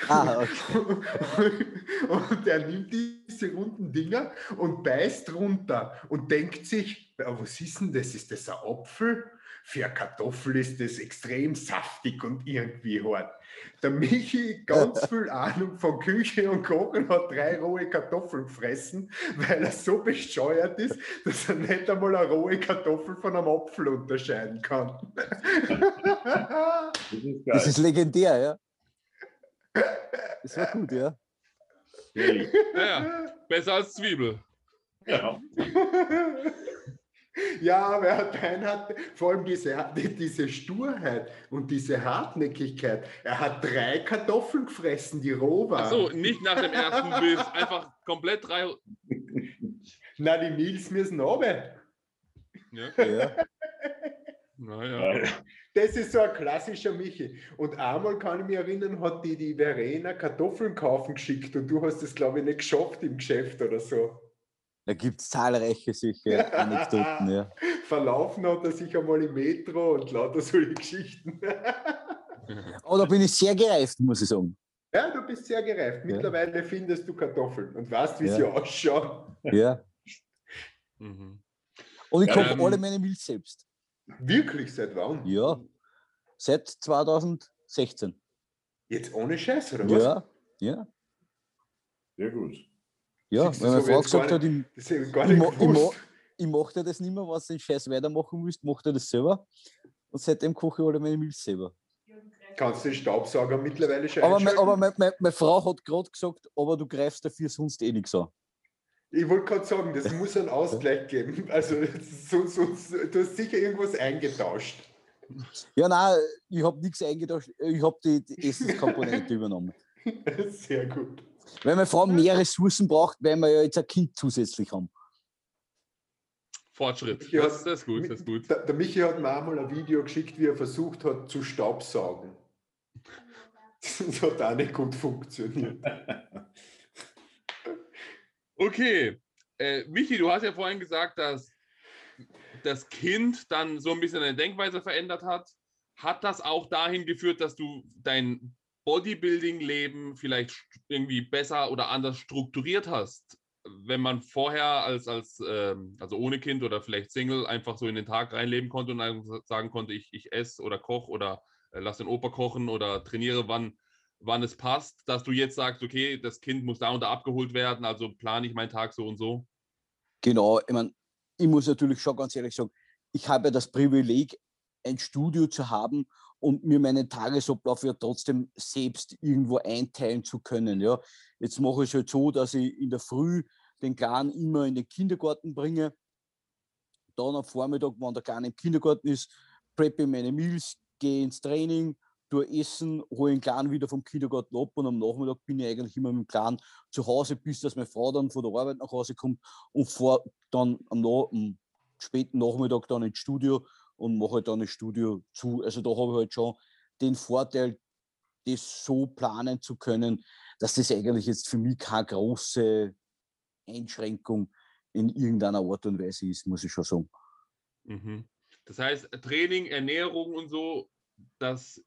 Ah, okay. Und er nimmt diese runden Dinger und beißt runter und denkt sich, "Ja, was ist denn das? Ist das ein Apfel? Für eine Kartoffel ist das extrem saftig und irgendwie hart. Der Michi, ganz viel Ahnung von Küche und Kochen, hat drei rohe Kartoffeln gefressen, weil er so bescheuert ist, dass er nicht einmal eine rohe Kartoffel von einem Apfel unterscheiden kann. Das ist. Das ist legendär, ja. Das war gut, ja. Ehrlich. Ja, besser als Zwiebel. ja. Ja, aber er hat, einen hat vor allem diese, diese Sturheit und diese Hartnäckigkeit. Er hat drei Kartoffeln gefressen, die roh waren. Achso, nicht nach dem ersten Biss, einfach komplett drei. Na, die Nils müssen runter. Ja, ja. naja. Ja. Das ist so ein klassischer Michi. Und einmal kann ich mich erinnern, hat die, die Verena Kartoffeln kaufen geschickt und du hast es, glaube ich, nicht geschafft im Geschäft oder so. Da gibt es zahlreiche solche Anekdoten, ja. Verlaufen hat er sich einmal im Metro und lauter solche Geschichten. Aber da bin ich sehr gereift, muss ich sagen. Ja, du bist sehr gereift. Ja. Mittlerweile findest du Kartoffeln und weißt, wie Ja. sie ausschauen. Ja. Mhm. Und ich Ja, koche ähm, alle meine Milch selbst. Wirklich, seit wann? Ja. Seit 2016. Jetzt ohne Scheiß, oder was? Ja. Ja. Sehr gut. Ja, Siehst weil meine Frau gesagt hat, ich, mache dir das nicht mehr, was du den Scheiß weitermachen willst, macht er das selber. Und seitdem koche ich alle meine Milch selber. Kannst du den Staubsauger mittlerweile schon Aber, mein, aber meine, meine, meine Frau hat gerade gesagt, aber du greifst dafür sonst eh nichts an. Ich wollte gerade sagen, das muss einen Ausgleich geben. Also so, so, so, du hast sicher irgendwas eingetauscht. Ja, nein, ich habe nichts eingetauscht. Ich habe die, die Essenskomponente übernommen. Sehr gut. Wenn meine Frau mehr Ressourcen braucht, werden wir ja jetzt ein Kind zusätzlich haben. Fortschritt. Ja, Das, das ist gut, das ist gut. Der, der Michi hat mir einmal ein Video geschickt, wie er versucht hat zu staubsaugen. Das hat auch nicht gut funktioniert. Okay. Äh, Michi, du hast ja vorhin gesagt, dass das Kind dann so ein bisschen deine Denkweise verändert hat. Hat das auch dahin geführt, dass du dein Bodybuilding-Leben vielleicht irgendwie besser oder anders strukturiert hast? Wenn man vorher als, als ähm, also ohne Kind oder vielleicht Single einfach so in den Tag reinleben konnte und sagen konnte, ich, ich esse oder koche oder äh, lass den Opa kochen oder trainiere, wann, wann es passt, dass du jetzt sagst, okay, das Kind muss da und da abgeholt werden, also plane ich meinen Tag so und so. Genau, ich meine, ich muss natürlich schon ganz ehrlich sagen, ich habe das Privileg, ein Studio zu haben und mir meinen Tagesablauf ja trotzdem selbst irgendwo einteilen zu können. Ja. Jetzt mache ich es halt so, dass ich in der Früh den Kleinen immer in den Kindergarten bringe. Dann am Vormittag, wenn der Kleine im Kindergarten ist, preppe ich meine Meals, gehe ins Training, tue Essen, hole den Kleinen wieder vom Kindergarten ab und am Nachmittag bin ich eigentlich immer mit dem Kleinen zu Hause, bis dass meine Frau dann von der Arbeit nach Hause kommt und fahre dann am, am späten Nachmittag dann ins Studio und mache halt dann das Studio zu. Also da habe ich halt schon den Vorteil, das so planen zu können, dass das eigentlich jetzt für mich keine große Einschränkung in irgendeiner Art und Weise ist, muss ich schon sagen. Mhm. Das heißt, Training, Ernährung und so, das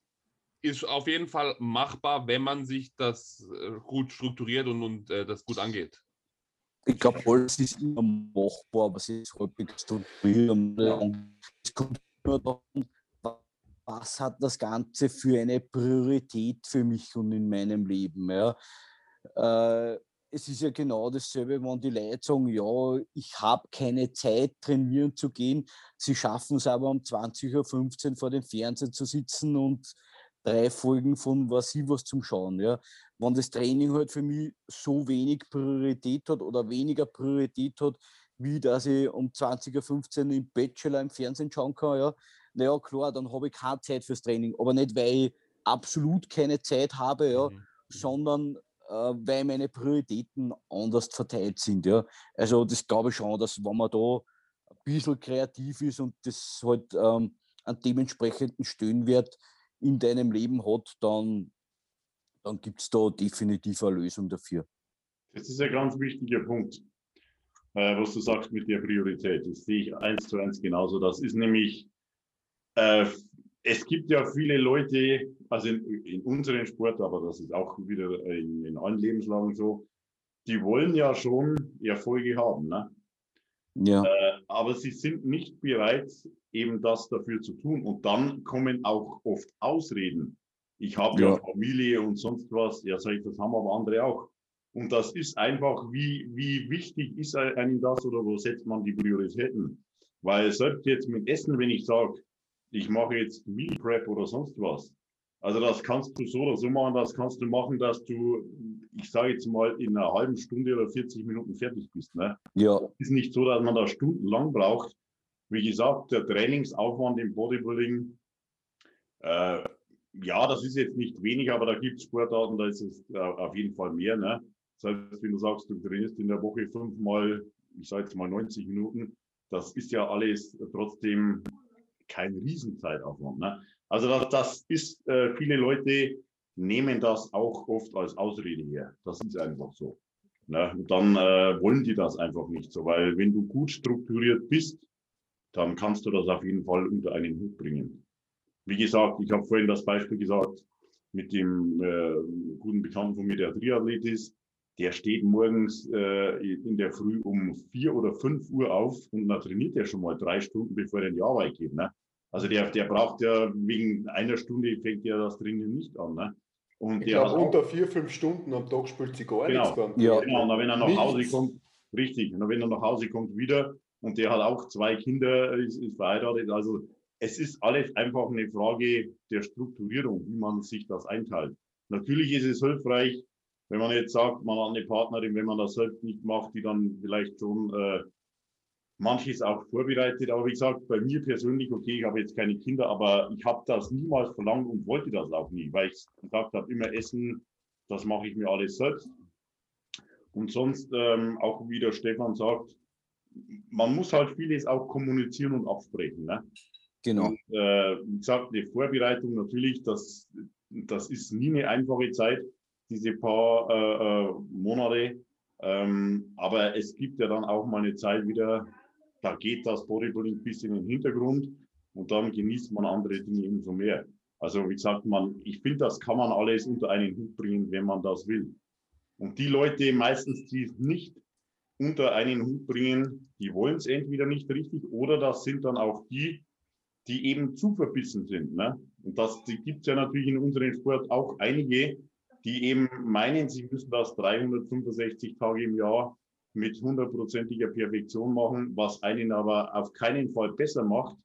ist auf jeden Fall machbar, wenn man sich das äh, gut strukturiert und, und äh, das gut angeht. Ich glaube, alles ist immer machbar, aber es ist häufig strukturiert. Es kommt daran, wa- was hat das Ganze für eine Priorität für mich und in meinem Leben. Ja. Äh, es ist ja genau dasselbe, wenn die Leute sagen, ja, ich habe keine Zeit, trainieren zu gehen. Sie schaffen es aber um 20.15 Uhr vor dem Fernseher zu sitzen und drei Folgen von was ich was zum Schauen. Ja wenn das Training halt für mich so wenig Priorität hat oder weniger Priorität hat, wie dass ich um 20.15 Uhr im Bachelor im Fernsehen schauen kann, ja, naja, klar, dann habe ich keine Zeit fürs Training. Aber nicht, weil ich absolut keine Zeit habe, ja, Mhm. sondern äh, weil meine Prioritäten anders verteilt sind. Ja. Also das glaube ich schon, dass wenn man da ein bisschen kreativ ist und das halt ähm, einen dementsprechenden Stellenwert in deinem Leben hat, dann, dann gibt es da definitiv eine Lösung dafür. Das ist ein ganz wichtiger Punkt, äh, was du sagst mit der Priorität. Das sehe ich eins zu eins genauso. Das ist nämlich, äh, es gibt ja viele Leute, also in, in unserem Sport, aber das ist auch wieder in, in allen Lebenslagen so, die wollen ja schon Erfolge haben. Ne? Ja, Äh, aber sie sind nicht bereit, eben das dafür zu tun. Und dann kommen auch oft Ausreden. Ich habe ja. Ja. Familie und sonst was. Ja, sag ich, das haben aber andere auch. Und das ist einfach, wie, wie wichtig ist einem das oder wo setzt man die Prioritäten? Weil selbst jetzt mit Essen, wenn ich sage, ich mache jetzt Meal Prep oder sonst was, also das kannst du so oder so machen, das kannst du machen, dass du, ich sage jetzt mal, in einer halben Stunde oder 40 Minuten fertig bist. Ne? ja, ist nicht so, dass man da stundenlang braucht. Wie gesagt, der Trainingsaufwand im Bodybuilding, äh, ja, das ist jetzt nicht wenig, aber da gibt es Sportarten, da ist es äh, auf jeden Fall mehr. Ne? Das heißt, wenn du sagst, du trainierst in der Woche fünfmal, ich sage jetzt mal 90 Minuten, das ist ja alles trotzdem kein Riesenzeitaufwand. Ne? Also das, das ist, äh, viele Leute nehmen das auch oft als Ausrede her. Das ist einfach so. Ne? Und dann äh, wollen die das einfach nicht so, weil wenn du gut strukturiert bist, dann kannst du das auf jeden Fall unter einen Hut bringen. Wie gesagt, ich habe vorhin das Beispiel gesagt mit dem äh, guten Bekannten von mir, der Triathlet ist. Der steht morgens äh, in der Früh um vier oder fünf Uhr auf und dann trainiert er schon mal drei Stunden, bevor er in die Arbeit geht. Ne? Also der, der braucht ja wegen einer Stunde fängt ja das Trainieren nicht an. Ne? Und Ich der hat glaube, unter vier, fünf Stunden am Tag spielt sie gar Genau. nichts. Beim Ja. Genau, und dann, wenn er nach Nichts. Hause kommt, richtig, und dann, wenn er nach Hause kommt wieder und der hat auch zwei Kinder, ist, ist verheiratet, also es ist alles einfach eine Frage der Strukturierung, wie man sich das einteilt. Natürlich ist es hilfreich, wenn man jetzt sagt, man hat eine Partnerin, wenn man das selbst nicht macht, die dann vielleicht schon äh, manches auch vorbereitet. Aber wie gesagt, bei mir persönlich, okay, ich habe jetzt keine Kinder, aber ich habe das niemals verlangt und wollte das auch nie, weil ich gesagt habe, immer Essen, das mache ich mir alles selbst. Und sonst, ähm, auch wie der Stefan sagt, man muss halt vieles auch kommunizieren und absprechen. Ne? Genau. Und, äh, wie gesagt, die Vorbereitung natürlich, das, das ist nie eine einfache Zeit, diese paar äh, äh, Monate. Ähm, aber es gibt ja dann auch mal eine Zeit wieder, da geht das Bodybuilding ein bisschen in den Hintergrund und dann genießt man andere Dinge umso mehr. Also wie gesagt, man, ich finde, das kann man alles unter einen Hut bringen, wenn man das will. Und die Leute meistens, die es nicht unter einen Hut bringen, die wollen es entweder nicht richtig oder das sind dann auch die, die eben zu verbissen sind. Ne? Und das gibt es ja natürlich in unserem Sport auch einige, die eben meinen, sie müssen das 365 Tage im Jahr mit hundertprozentiger Perfektion machen, was einen aber auf keinen Fall besser macht.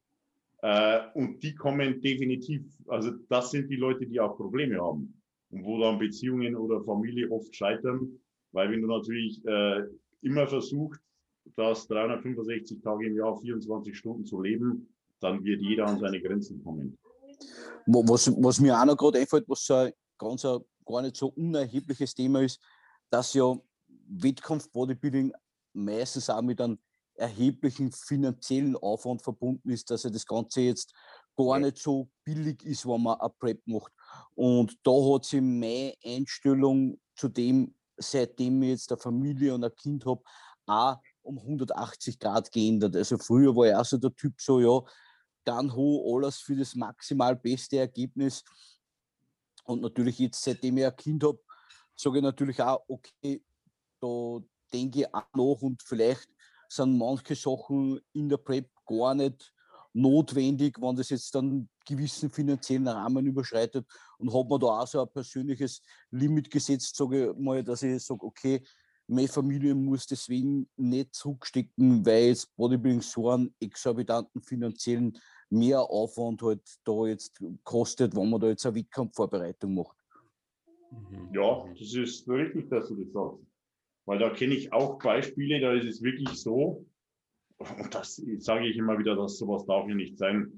Äh, und die kommen definitiv, also das sind die Leute, die auch Probleme haben und wo dann Beziehungen oder Familie oft scheitern, weil wenn du natürlich äh, immer versuchst, das 365 Tage im Jahr, 24 Stunden zu leben, dann wird jeder an seine Grenzen kommen. Was, was mir auch noch gerade einfällt, was so ein ganz ein, gar nicht so unerhebliches Thema ist, dass ja Wettkampf-Bodybuilding meistens auch mit einem erheblichen finanziellen Aufwand verbunden ist, dass ja das Ganze jetzt gar nicht so billig ist, wenn man eine Prep macht. Und da hat sich meine Einstellung zu dem, seitdem ich jetzt eine Familie und ein Kind habe, auch um 180 Grad geändert. Also früher war ich auch so der Typ so, ja, dann ho alles für das maximal beste Ergebnis. Und natürlich jetzt, seitdem ich ein Kind habe, sage ich natürlich auch, okay, da denke ich auch nach und vielleicht sind manche Sachen in der Prep gar nicht notwendig, wenn das jetzt dann gewissen finanziellen Rahmen überschreitet und hat man da auch so ein persönliches Limit gesetzt, sage ich mal, dass ich sage, okay, meine Familie muss deswegen nicht zurückstecken, weil jetzt Bodybuilding so einen exorbitanten finanziellen Mehraufwand halt da jetzt kostet, wenn man da jetzt eine Wettkampfvorbereitung macht. Mhm. Ja, das ist richtig, dass du das sagst. Weil da kenne ich auch Beispiele, da ist es wirklich so, und das sage ich immer wieder, dass sowas darf ja nicht sein.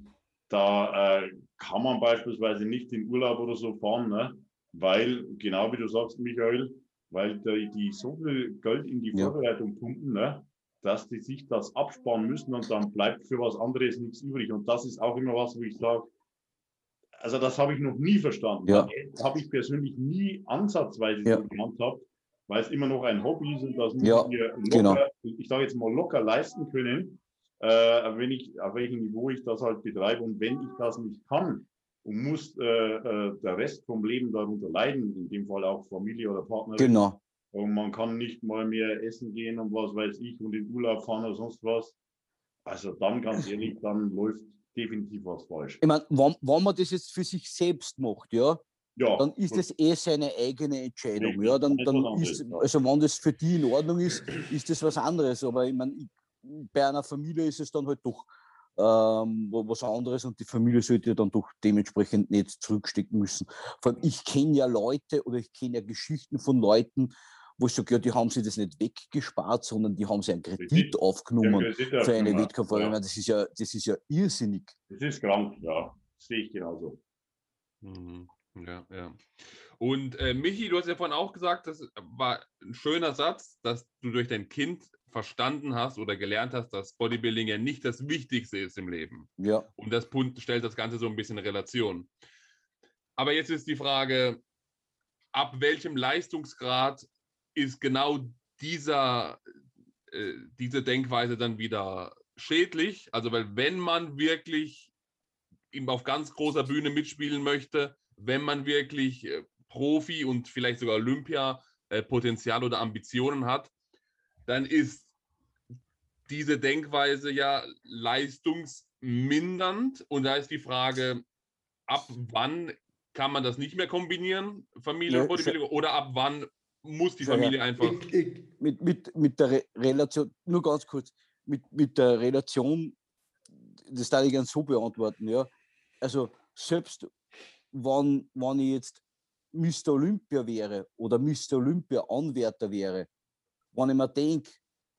Da äh, kann man beispielsweise nicht in Urlaub oder so fahren, ne? weil, genau wie du sagst, Michael, weil die, die so viel Geld in die ja. Vorbereitung pumpen, ne? dass die sich das absparen müssen und dann bleibt für was anderes nichts übrig. Und das ist auch immer was, wo ich sage, also das habe ich noch nie verstanden. Ja. Das habe ich persönlich nie ansatzweise ja. so gehandhabt weil es immer noch ein Hobby ist und das muss ja, wir locker, genau. ich sage jetzt mal locker leisten können, äh, wenn ich, auf welchem Niveau ich das halt betreibe. Und wenn ich das nicht kann und muss äh, äh, der Rest vom Leben darunter leiden, in dem Fall auch Familie oder Partner. Genau. Und man kann nicht mal mehr essen gehen und was weiß ich und in Urlaub fahren oder sonst was. Also dann ganz ehrlich, dann läuft definitiv was falsch. Ich meine, wenn, wenn man das jetzt für sich selbst macht, ja, ja, dann ist das eh seine eigene Entscheidung. Ja, dann, dann ist, also wenn das für die in Ordnung ist, ist das was anderes. Aber ich meine, bei einer Familie ist es dann halt doch ähm, was anderes und die Familie sollte ja dann doch dementsprechend nicht zurückstecken müssen. Vor allem, ich kenne ja Leute oder ich kenne ja Geschichten von Leuten, wo ich sage, ja, die haben sich das nicht weggespart, sondern die haben sich einen Kredit aufgenommen Kredit für eine Wettkampf. Ja. Das, ist ja, das ist ja irrsinnig. Das ist krank, ja. Das sehe ich genauso. Mhm. Ja, ja. Und äh, Michi, du hast ja vorhin auch gesagt, das war ein schöner Satz, dass du durch dein Kind verstanden hast oder gelernt hast, dass Bodybuilding ja nicht das Wichtigste ist im Leben. Ja. Und das Punkt stellt das Ganze so ein bisschen in Relation. Aber jetzt ist die Frage, ab welchem Leistungsgrad ist genau dieser, äh, diese Denkweise dann wieder schädlich? Also, weil wenn man wirklich auf ganz großer Bühne mitspielen möchte, wenn man wirklich äh, Profi und vielleicht sogar Olympia-Potenzial äh, oder Ambitionen hat, dann ist diese Denkweise ja leistungsmindernd. Und da ist die Frage, ab wann kann man das nicht mehr kombinieren, Familie und Bodybuilding, oder ab wann muss die Familie einfach. Ich, ich, mit, mit, mit der Re Relation, nur ganz kurz, mit, mit der Relation, das darf ich gerne so beantworten, ja. Also selbst wenn, wenn ich jetzt Mr. Olympia wäre oder Mr. Olympia Anwärter wäre, wenn ich mir denke,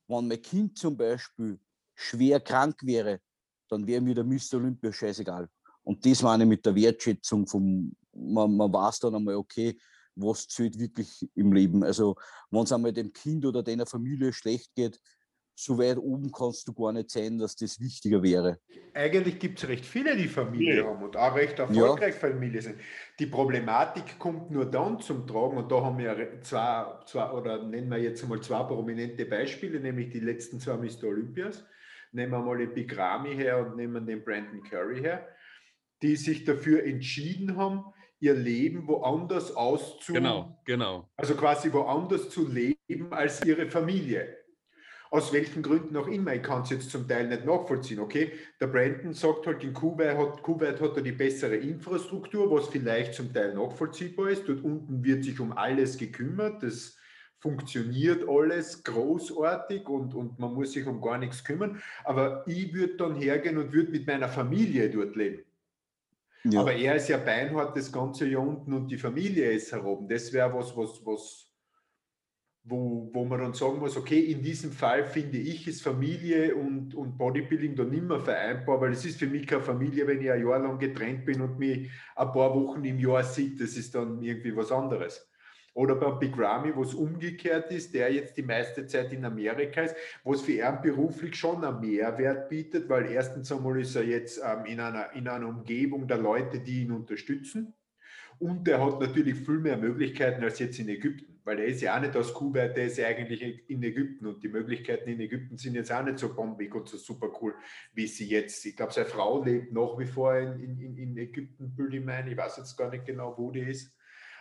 wenn mein Kind zum Beispiel schwer krank wäre, dann wäre mir der Mr. Olympia scheißegal. Und das meine ich mit der Wertschätzung vom, man, man weiß dann einmal, okay, was zählt wirklich im Leben. Also, wenn es einmal dem Kind oder deiner Familie schlecht geht, so weit oben kannst du gar nicht sein, dass das wichtiger wäre. Eigentlich gibt es recht viele, die Familie ja. haben und auch recht erfolgreich ja. Familie sind. Die Problematik kommt nur dann zum Tragen und da haben wir zwei, zwei oder nennen wir jetzt mal zwei prominente Beispiele, nämlich die letzten zwei Mr. Olympias. Nehmen wir mal den Big Ramy her und nehmen den Brandon Curry her, die sich dafür entschieden haben, ihr Leben woanders auszu... Genau, genau. Also quasi woanders zu leben als ihre Familie aus welchen Gründen auch immer. Ich kann es jetzt zum Teil nicht nachvollziehen. Okay, der Brandon sagt halt, in Kuwait hat, Kuwait hat er die bessere Infrastruktur, was vielleicht zum Teil nachvollziehbar ist. Dort unten wird sich um alles gekümmert. Das funktioniert alles großartig und, und man muss sich um gar nichts kümmern. Aber ich würde dann hergehen und würde mit meiner Familie dort leben. Ja. Aber er ist ja beinhart das ganze Jahr unten und die Familie ist heroben. Das wäre was, was, was wo, wo man dann sagen muss, okay, in diesem Fall finde ich, ist Familie und, und Bodybuilding dann mehr vereinbar, weil es ist für mich keine Familie, wenn ich ein Jahr lang getrennt bin und mich ein paar Wochen im Jahr sieht, das ist dann irgendwie was anderes. Oder beim Big Ramy, wo es umgekehrt ist, der jetzt die meiste Zeit in Amerika ist, wo es für ihn beruflich schon einen Mehrwert bietet, weil erstens einmal ist er jetzt ähm, in, einer, in einer Umgebung der Leute, die ihn unterstützen. Und er hat natürlich viel mehr Möglichkeiten als jetzt in Ägypten weil er ist ja auch nicht aus Kuwait, der ist ja eigentlich in Ägypten und die Möglichkeiten in Ägypten sind jetzt auch nicht so bombig und so super cool, wie sie jetzt. Ich glaube, seine Frau lebt nach wie vor in, in, in Ägypten, bilde ich meine. Ich weiß jetzt gar nicht genau, wo die ist.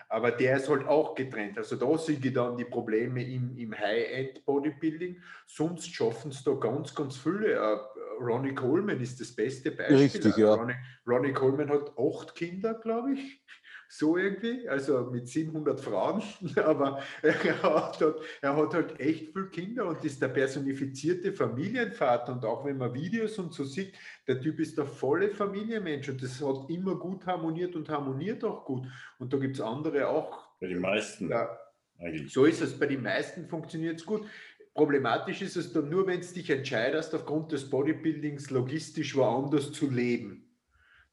Aber der ist halt auch getrennt. Also da sehe ich dann die Probleme im, im High-End-Bodybuilding. Sonst schaffen es da ganz, ganz viele. Uh, Ronnie Coleman ist das beste Beispiel. Richtig, ja. Ronnie, Ronnie Coleman hat acht Kinder, glaube ich so irgendwie, also mit 700 Frauen, aber er hat, halt, er hat halt echt viele Kinder und ist der personifizierte Familienvater und auch wenn man Videos und so sieht, der Typ ist der volle Familienmensch und das hat immer gut harmoniert und harmoniert auch gut und da gibt es andere auch. Bei den meisten. Ja, eigentlich. So ist es, bei den meisten funktioniert es gut. Problematisch ist es dann nur, wenn du dich entscheidest, aufgrund des Bodybuildings logistisch woanders zu leben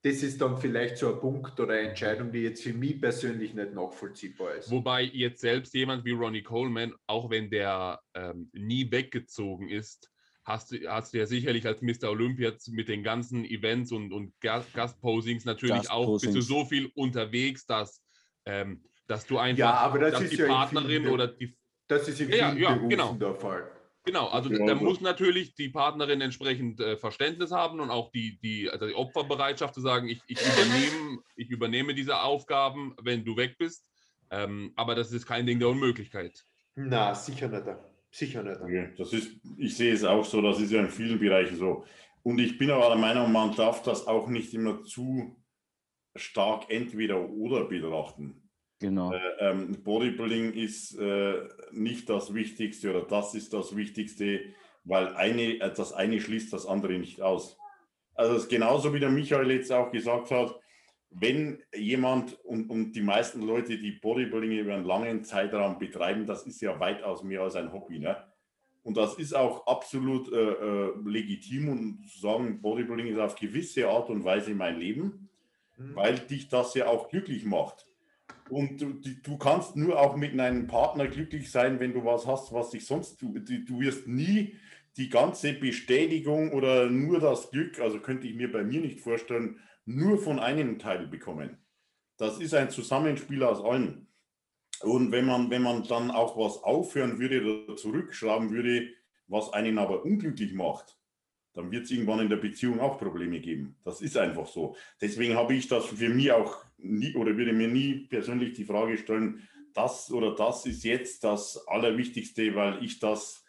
das ist dann vielleicht so ein Punkt oder eine Entscheidung, die jetzt für mich persönlich nicht nachvollziehbar ist. Wobei jetzt selbst jemand wie Ronnie Coleman, auch wenn der ähm, nie weggezogen ist, hast du, hast du ja sicherlich als Mr. Olympia mit den ganzen Events und, und Gastposings natürlich Gastposings. auch bist du so viel unterwegs, dass, ähm, dass du einfach ja, aber das dass ist die ja Partnerin oder die das ist in vielen ja, ja, genau. der Fall. Genau, also ja, da muss natürlich die Partnerin entsprechend äh, Verständnis haben und auch die, die, also die Opferbereitschaft zu sagen, ich, ich, übernehme, ich übernehme diese Aufgaben, wenn du weg bist. Ähm, aber das ist kein Ding der Unmöglichkeit. Na, sicher nicht. Sicher nicht. Okay, das ist, ich sehe es auch so, das ist ja in vielen Bereichen so. Und ich bin aber der Meinung, man darf das auch nicht immer zu stark entweder oder betrachten. Genau. Äh, ähm, Bodybuilding ist äh, nicht das Wichtigste oder das ist das Wichtigste, weil eine, äh, das eine schließt das andere nicht aus. Also es ist genauso wie der Michael jetzt auch gesagt hat, wenn jemand und, und die meisten Leute, die Bodybuilding über einen langen Zeitraum betreiben, das ist ja weitaus mehr als ein Hobby. Ne? Und das ist auch absolut äh, äh, legitim und zu sagen, Bodybuilding ist auf gewisse Art und Weise mein Leben, mhm. weil dich das ja auch glücklich macht. Und du, du, kannst nur auch mit einem Partner glücklich sein, wenn du was hast, was dich sonst, du, du wirst nie die ganze Bestätigung oder nur das Glück, also könnte ich mir bei mir nicht vorstellen, nur von einem Teil bekommen. Das ist ein Zusammenspiel aus allen. Und wenn man, wenn man dann auch was aufhören würde oder zurückschrauben würde, was einen aber unglücklich macht, dann wird es irgendwann in der Beziehung auch Probleme geben. Das ist einfach so. Deswegen habe ich das für mich auch nie oder würde mir nie persönlich die Frage stellen, das oder das ist jetzt das Allerwichtigste, weil ich das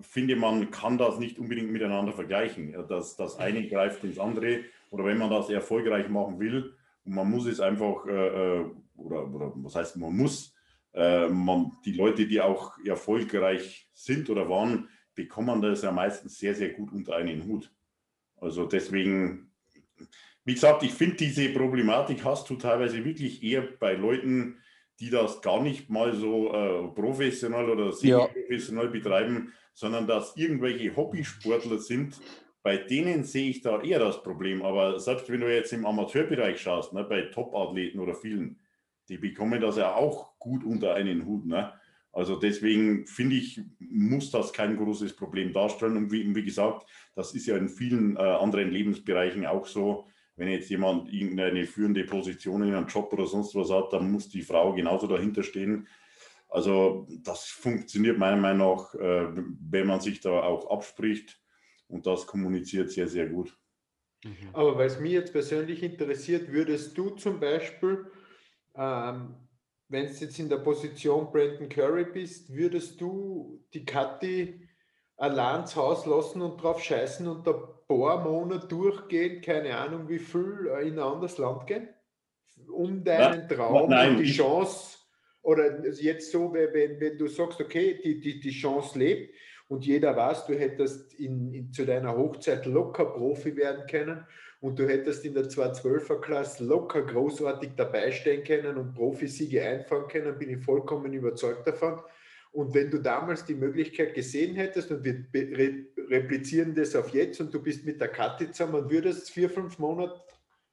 finde, man kann das nicht unbedingt miteinander vergleichen. Das, das eine greift ins andere oder wenn man das erfolgreich machen will und man muss es einfach, äh, äh, oder, oder was heißt man muss, äh, man, die Leute, die auch erfolgreich sind oder waren, bekommen das ja meistens sehr, sehr gut unter einen Hut. Also deswegen wie gesagt, ich finde, diese Problematik hast du teilweise wirklich eher bei Leuten, die das gar nicht mal so äh, professionell oder semi-professionell ja. betreiben, sondern dass irgendwelche Hobbysportler sind, bei denen sehe ich da eher das Problem. Aber selbst wenn du jetzt im Amateurbereich schaust, ne, bei Top-Athleten oder vielen, die bekommen das ja auch gut unter einen Hut. Ne? Also deswegen finde ich, muss das kein großes Problem darstellen. Und wie, wie gesagt, das ist ja in vielen äh, anderen Lebensbereichen auch so. Wenn jetzt jemand irgendeine führende Position in einem Job oder sonst was hat, dann muss die Frau genauso dahinter stehen. Also das funktioniert meiner Meinung nach, äh, wenn man sich da auch abspricht und das kommuniziert sehr, sehr gut. Mhm. Aber weil es mich jetzt persönlich interessiert, würdest du zum Beispiel ähm, wenn du jetzt in der Position Brandon Curry bist, würdest du die Kathi allein zu Hause lassen und drauf scheißen und ein paar Monate durchgehen, keine Ahnung wie viel, äh, in ein anderes Land gehen? Um deinen Traum Nein, und die Chance, oder jetzt so, wenn, wenn du sagst, okay, die, die, die Chance lebt und jeder weiß, du hättest in, in, zu deiner Hochzeit locker Profi werden können und du hättest in der 212er-Klasse locker großartig dabei stehen können und Profisiege einfahren können, bin ich vollkommen überzeugt davon. Und wenn du damals die Möglichkeit gesehen hättest und wir replizieren das auf jetzt und du bist mit der Kathi zusammen und würdest vier, fünf Monate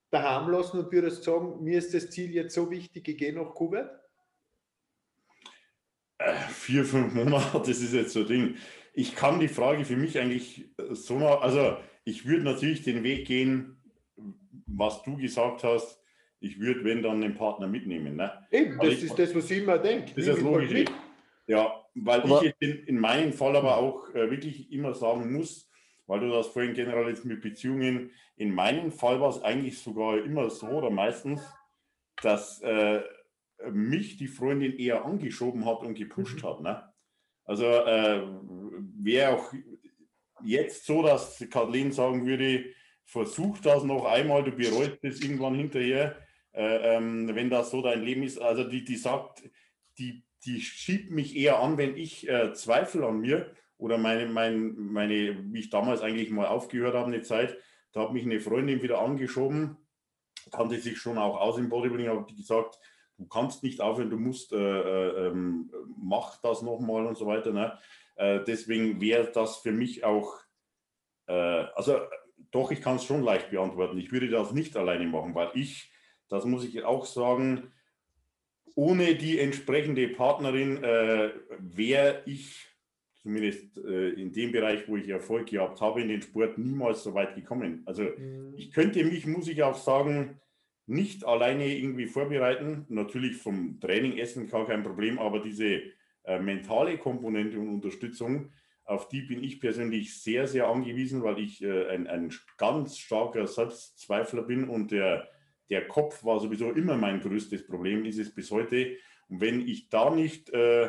daheim lassen und würdest sagen, mir ist das Ziel jetzt so wichtig, ich gehe nach Kuwait? Äh, vier, fünf Monate, das ist jetzt so ein Ding. Ich kann die Frage für mich eigentlich so mal, also ich würde natürlich den Weg gehen, was du gesagt hast, ich würde, wenn dann den Partner mitnehmen. Ne? Eben, das ich, ist das, was ich immer denke. Das ist das Logische. Ja, weil aber ich in, in, meinem Fall aber auch äh, wirklich immer sagen muss, weil du das vorhin generell jetzt mit Beziehungen, in meinem Fall war es eigentlich sogar immer so oder meistens, dass äh, mich die Freundin eher angeschoben hat und gepusht mhm. hat. Ne? Also äh, wäre auch jetzt so, dass Kathleen sagen würde, versuch das noch einmal, du bereust es irgendwann hinterher, äh, ähm, wenn das so dein Leben ist. Also die, die sagt, die, die schiebt mich eher an, wenn ich äh, Zweifel an mir oder meine, meine, meine, wie ich damals eigentlich mal aufgehört habe, eine Zeit, da hat mich eine Freundin wieder angeschoben, kannte sich schon auch aus im Bodybuilding, habe gesagt, du kannst nicht aufhören, du musst, äh, äh, ähm, mach das nochmal und so weiter. Ne? Äh, deswegen wäre das für mich auch, äh, also doch, ich kann es schon leicht beantworten. Ich würde das nicht alleine machen, weil ich, das muss ich auch sagen, ohne die entsprechende Partnerin äh, wäre ich zumindest äh, in dem Bereich, wo ich Erfolg gehabt habe, in den Sport niemals so weit gekommen. Also mhm. ich könnte mich, muss ich auch sagen, nicht alleine irgendwie vorbereiten. Natürlich vom Training essen gar kein Problem, aber diese äh, mentale Komponente und Unterstützung, auf die bin ich persönlich sehr, sehr angewiesen, weil ich äh, ein, ein ganz starker Selbstzweifler bin und der, der Kopf war sowieso immer mein größtes Problem, ist es bis heute. Und wenn ich da nicht äh,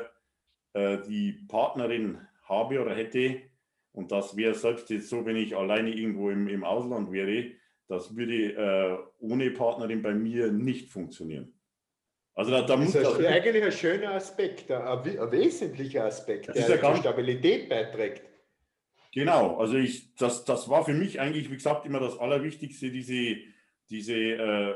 äh, die Partnerin habe oder hätte, und das wäre selbst jetzt so, wenn ich alleine irgendwo im, im Ausland wäre, das würde äh, ohne Partnerin bei mir nicht funktionieren. Also da, da das ist eigentlich ein schöner Aspekt, ein, ein wesentlicher Aspekt, der ja zur Stabilität beiträgt. Genau, also ich, das, das war für mich eigentlich, wie gesagt, immer das Allerwichtigste, diese, diese äh,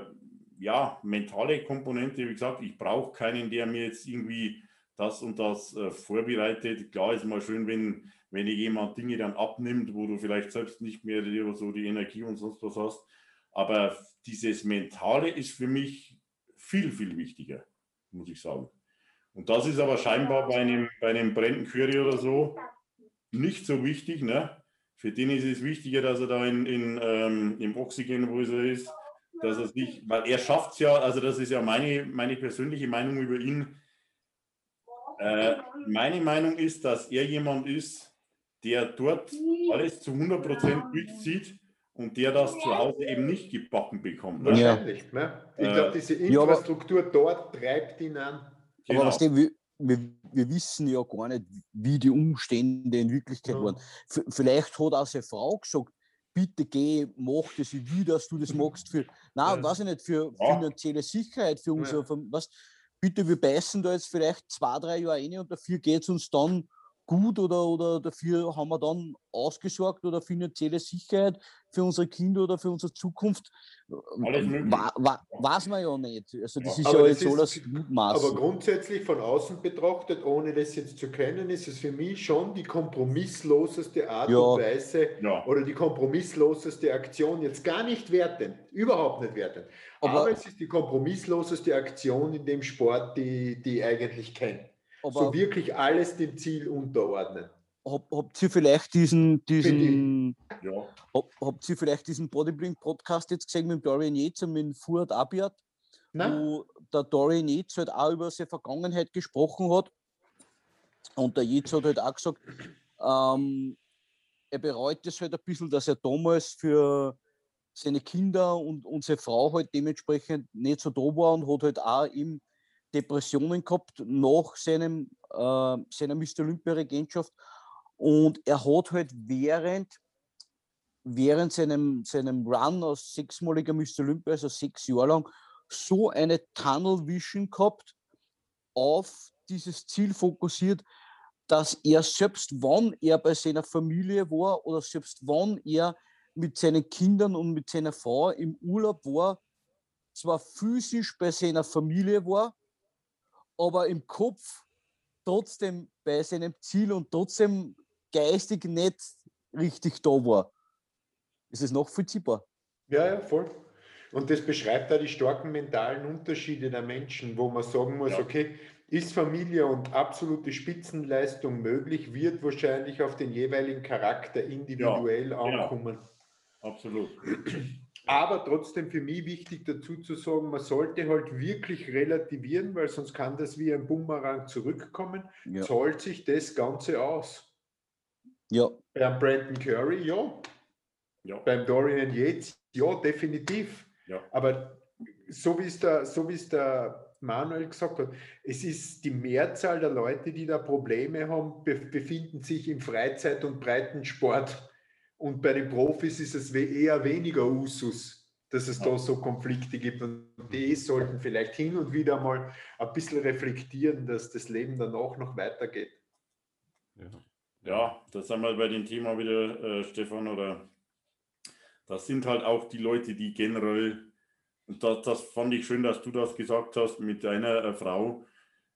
ja, mentale Komponente. Wie gesagt, ich brauche keinen, der mir jetzt irgendwie das und das äh, vorbereitet. Klar ist mal schön, wenn, wenn dir jemand Dinge dann abnimmt, wo du vielleicht selbst nicht mehr so die Energie und sonst was hast. Aber dieses Mentale ist für mich viel, viel wichtiger, muss ich sagen. Und das ist aber scheinbar bei einem, bei einem Brandon Curry oder so nicht so wichtig. Ne? Für den ist es wichtiger, dass er da in, in, ähm, im Oxygen, wo er ist, dass er sich, weil er schafft es ja, also das ist ja meine, meine persönliche Meinung über ihn. Äh, meine Meinung ist, dass er jemand ist, der dort alles zu 100% durchzieht und der das zu Hause eben nicht gebacken bekommt. Ne? Wahrscheinlich. Ne? Ich glaube, äh, diese Infrastruktur ja, aber, dort treibt ihn an. Genau. Aber wir, wir, wir, wissen ja gar nicht, wie die Umstände in Wirklichkeit ja. waren. F vielleicht hat auch seine Frau gesagt, bitte geh, mach das, ich will, dass du das magst. Für, nein, ja. weiß ich nicht, für ja. finanzielle Sicherheit, für unser, ja. was, bitte, wir beißen da jetzt vielleicht zwei, drei Jahre rein und dafür geht es uns dann gut oder, oder dafür haben wir dann ausgesorgt oder finanzielle Sicherheit für unsere Kinder oder für unsere Zukunft? Alles möglich. Wa, wa, weiß man ja nicht. Also das Ja. ist ja das jetzt alles Mutmaßen. Aber grundsätzlich von außen betrachtet, ohne das jetzt zu kennen, ist es für mich schon die kompromissloseste Art Ja. und Weise Ja, oder die kompromissloseste Aktion. Jetzt gar nicht wertend, überhaupt nicht wertend. Aber, Aber- es ist die kompromissloseste Aktion in dem Sport, die, die ich eigentlich kenne. Aber So wirklich alles dem Ziel unterordnen. hab, habt ihr vielleicht diesen, diesen ja. hab, habt ihr vielleicht diesen Bodybuilding-Podcast jetzt gesehen mit dem Dorian Yates und mit Fuad Abiat? Na? wo der Dorian Yates halt auch über seine Vergangenheit gesprochen hat. Und der Yates hat halt auch gesagt, ähm, er bereut es halt ein bisschen, dass er damals für seine Kinder und, seine Frau halt dementsprechend nicht so da war und hat halt auch eben Depressionen gehabt nach seinem, äh, seiner Mr. Olympia-Regentschaft. Und er hat halt während, während seinem, seinem Run als sechsmaliger Mr. Olympia, also sechs Jahre lang, so eine Tunnel Vision gehabt, auf dieses Ziel fokussiert, dass er selbst wann er bei seiner Familie war oder selbst wann er mit seinen Kindern und mit seiner Frau im Urlaub war, zwar physisch bei seiner Familie war, aber im Kopf trotzdem bei seinem Ziel und trotzdem geistig nicht richtig da war. Ist es nachvollziehbar? Ja, ja, voll. Und das beschreibt auch die starken mentalen Unterschiede der Menschen, wo man sagen muss, Ja. okay, ist Familie und absolute Spitzenleistung möglich, wird wahrscheinlich auf den jeweiligen Charakter individuell genau. ankommen. absolut. Aber trotzdem für mich wichtig dazu zu sagen, man sollte halt wirklich relativieren, weil sonst kann das wie ein Bumerang zurückkommen. Ja. Zahlt sich das Ganze aus? Ja, Beim Brandon Curry, ja. Ja, Beim Dorian Yates, ja, definitiv. ja. Aber so wie es der, so wie es der Manuel gesagt hat, es ist die Mehrzahl der Leute, die da Probleme haben, be befinden sich im Freizeit- und Breitensport. Und bei den Profis ist es eher weniger Usus, dass es da so Konflikte gibt. Und die sollten vielleicht hin und wieder mal ein bisschen reflektieren, dass das Leben danach noch weitergeht. Ja. Ja, da sind wir bei dem Thema wieder, äh, Stefan, oder das sind halt auch die Leute, die generell, und das, das fand ich schön, dass du das gesagt hast mit deiner äh, Frau,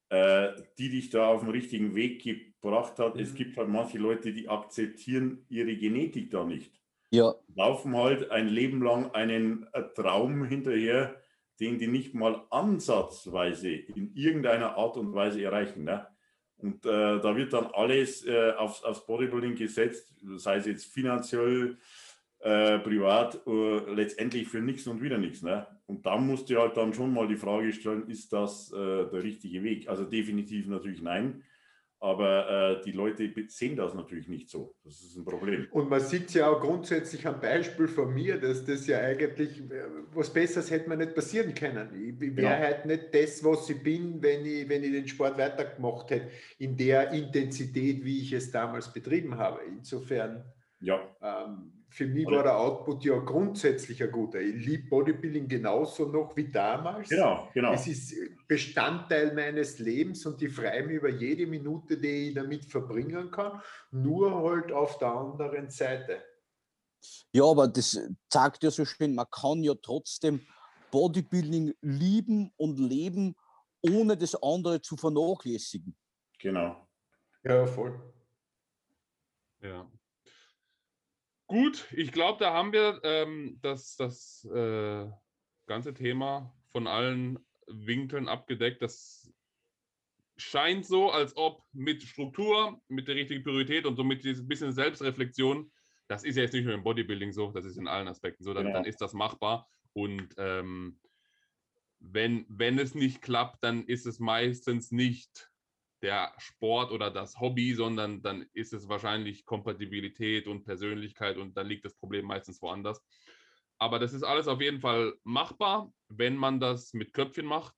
äh, die dich da auf den richtigen Weg gebracht hat. Es Mhm. gibt halt manche Leute, die akzeptieren ihre Genetik da nicht. ja, Laufen halt ein Leben lang einen äh, Traum hinterher, den die nicht mal ansatzweise in irgendeiner Art und Weise erreichen. Ne? Und äh, da wird dann alles äh, aufs, aufs Bodybuilding gesetzt, sei es jetzt finanziell, äh, privat, äh, letztendlich für nichts und wieder nichts. Ne? Und da musst du halt dann schon mal die Frage stellen, ist das äh, der richtige Weg? Also definitiv natürlich nein. Aber äh, die Leute sehen das natürlich nicht so. Das ist ein Problem. Und man sieht ja auch grundsätzlich am Beispiel von mir, dass das ja eigentlich äh, was Besseres hätte mir nicht passieren können. Ich, ich wäre Ja. halt nicht das, was ich bin, wenn ich, wenn ich den Sport weitergemacht hätte, in der Intensität, wie ich es damals betrieben habe. Insofern, Ja, ähm, für mich Oder- war der Output ja grundsätzlich ein guter. Ich liebe Bodybuilding genauso noch wie damals. genau, genau. Es ist Bestandteil meines Lebens und ich freue mich über jede Minute, die ich damit verbringen kann, nur halt auf der anderen Seite. Ja, aber das zeigt ja so schön, man kann ja trotzdem Bodybuilding lieben und leben, ohne das andere zu vernachlässigen. Genau. Ja, voll. Ja. Gut, ich glaube, da haben wir ähm, das, das äh, ganze Thema von allen Winkeln abgedeckt. Das scheint so, als ob mit Struktur, mit der richtigen Priorität und so mit diesem bisschen Selbstreflexion, das ist ja jetzt nicht nur im Bodybuilding so, das ist in allen Aspekten so, dann, Genau. dann ist das machbar. Und ähm, wenn, wenn es nicht klappt, dann ist es meistens nicht der Sport oder das Hobby, sondern dann ist es wahrscheinlich Kompatibilität und Persönlichkeit und dann liegt das Problem meistens woanders. Aber das ist alles auf jeden Fall machbar, wenn man das mit Köpfchen macht.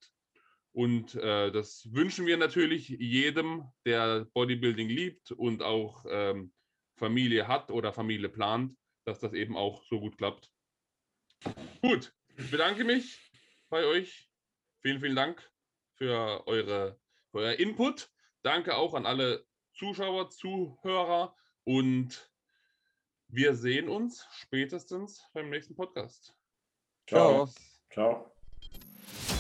Und äh, das wünschen wir natürlich jedem, der Bodybuilding liebt und auch ähm, Familie hat oder Familie plant, dass das eben auch so gut klappt. Gut, ich bedanke mich bei euch. Vielen, vielen Dank für, eure, euer Input. Danke auch an alle Zuschauer, Zuhörer und wir sehen uns spätestens beim nächsten Podcast. Ciao. Ciao. Ciao.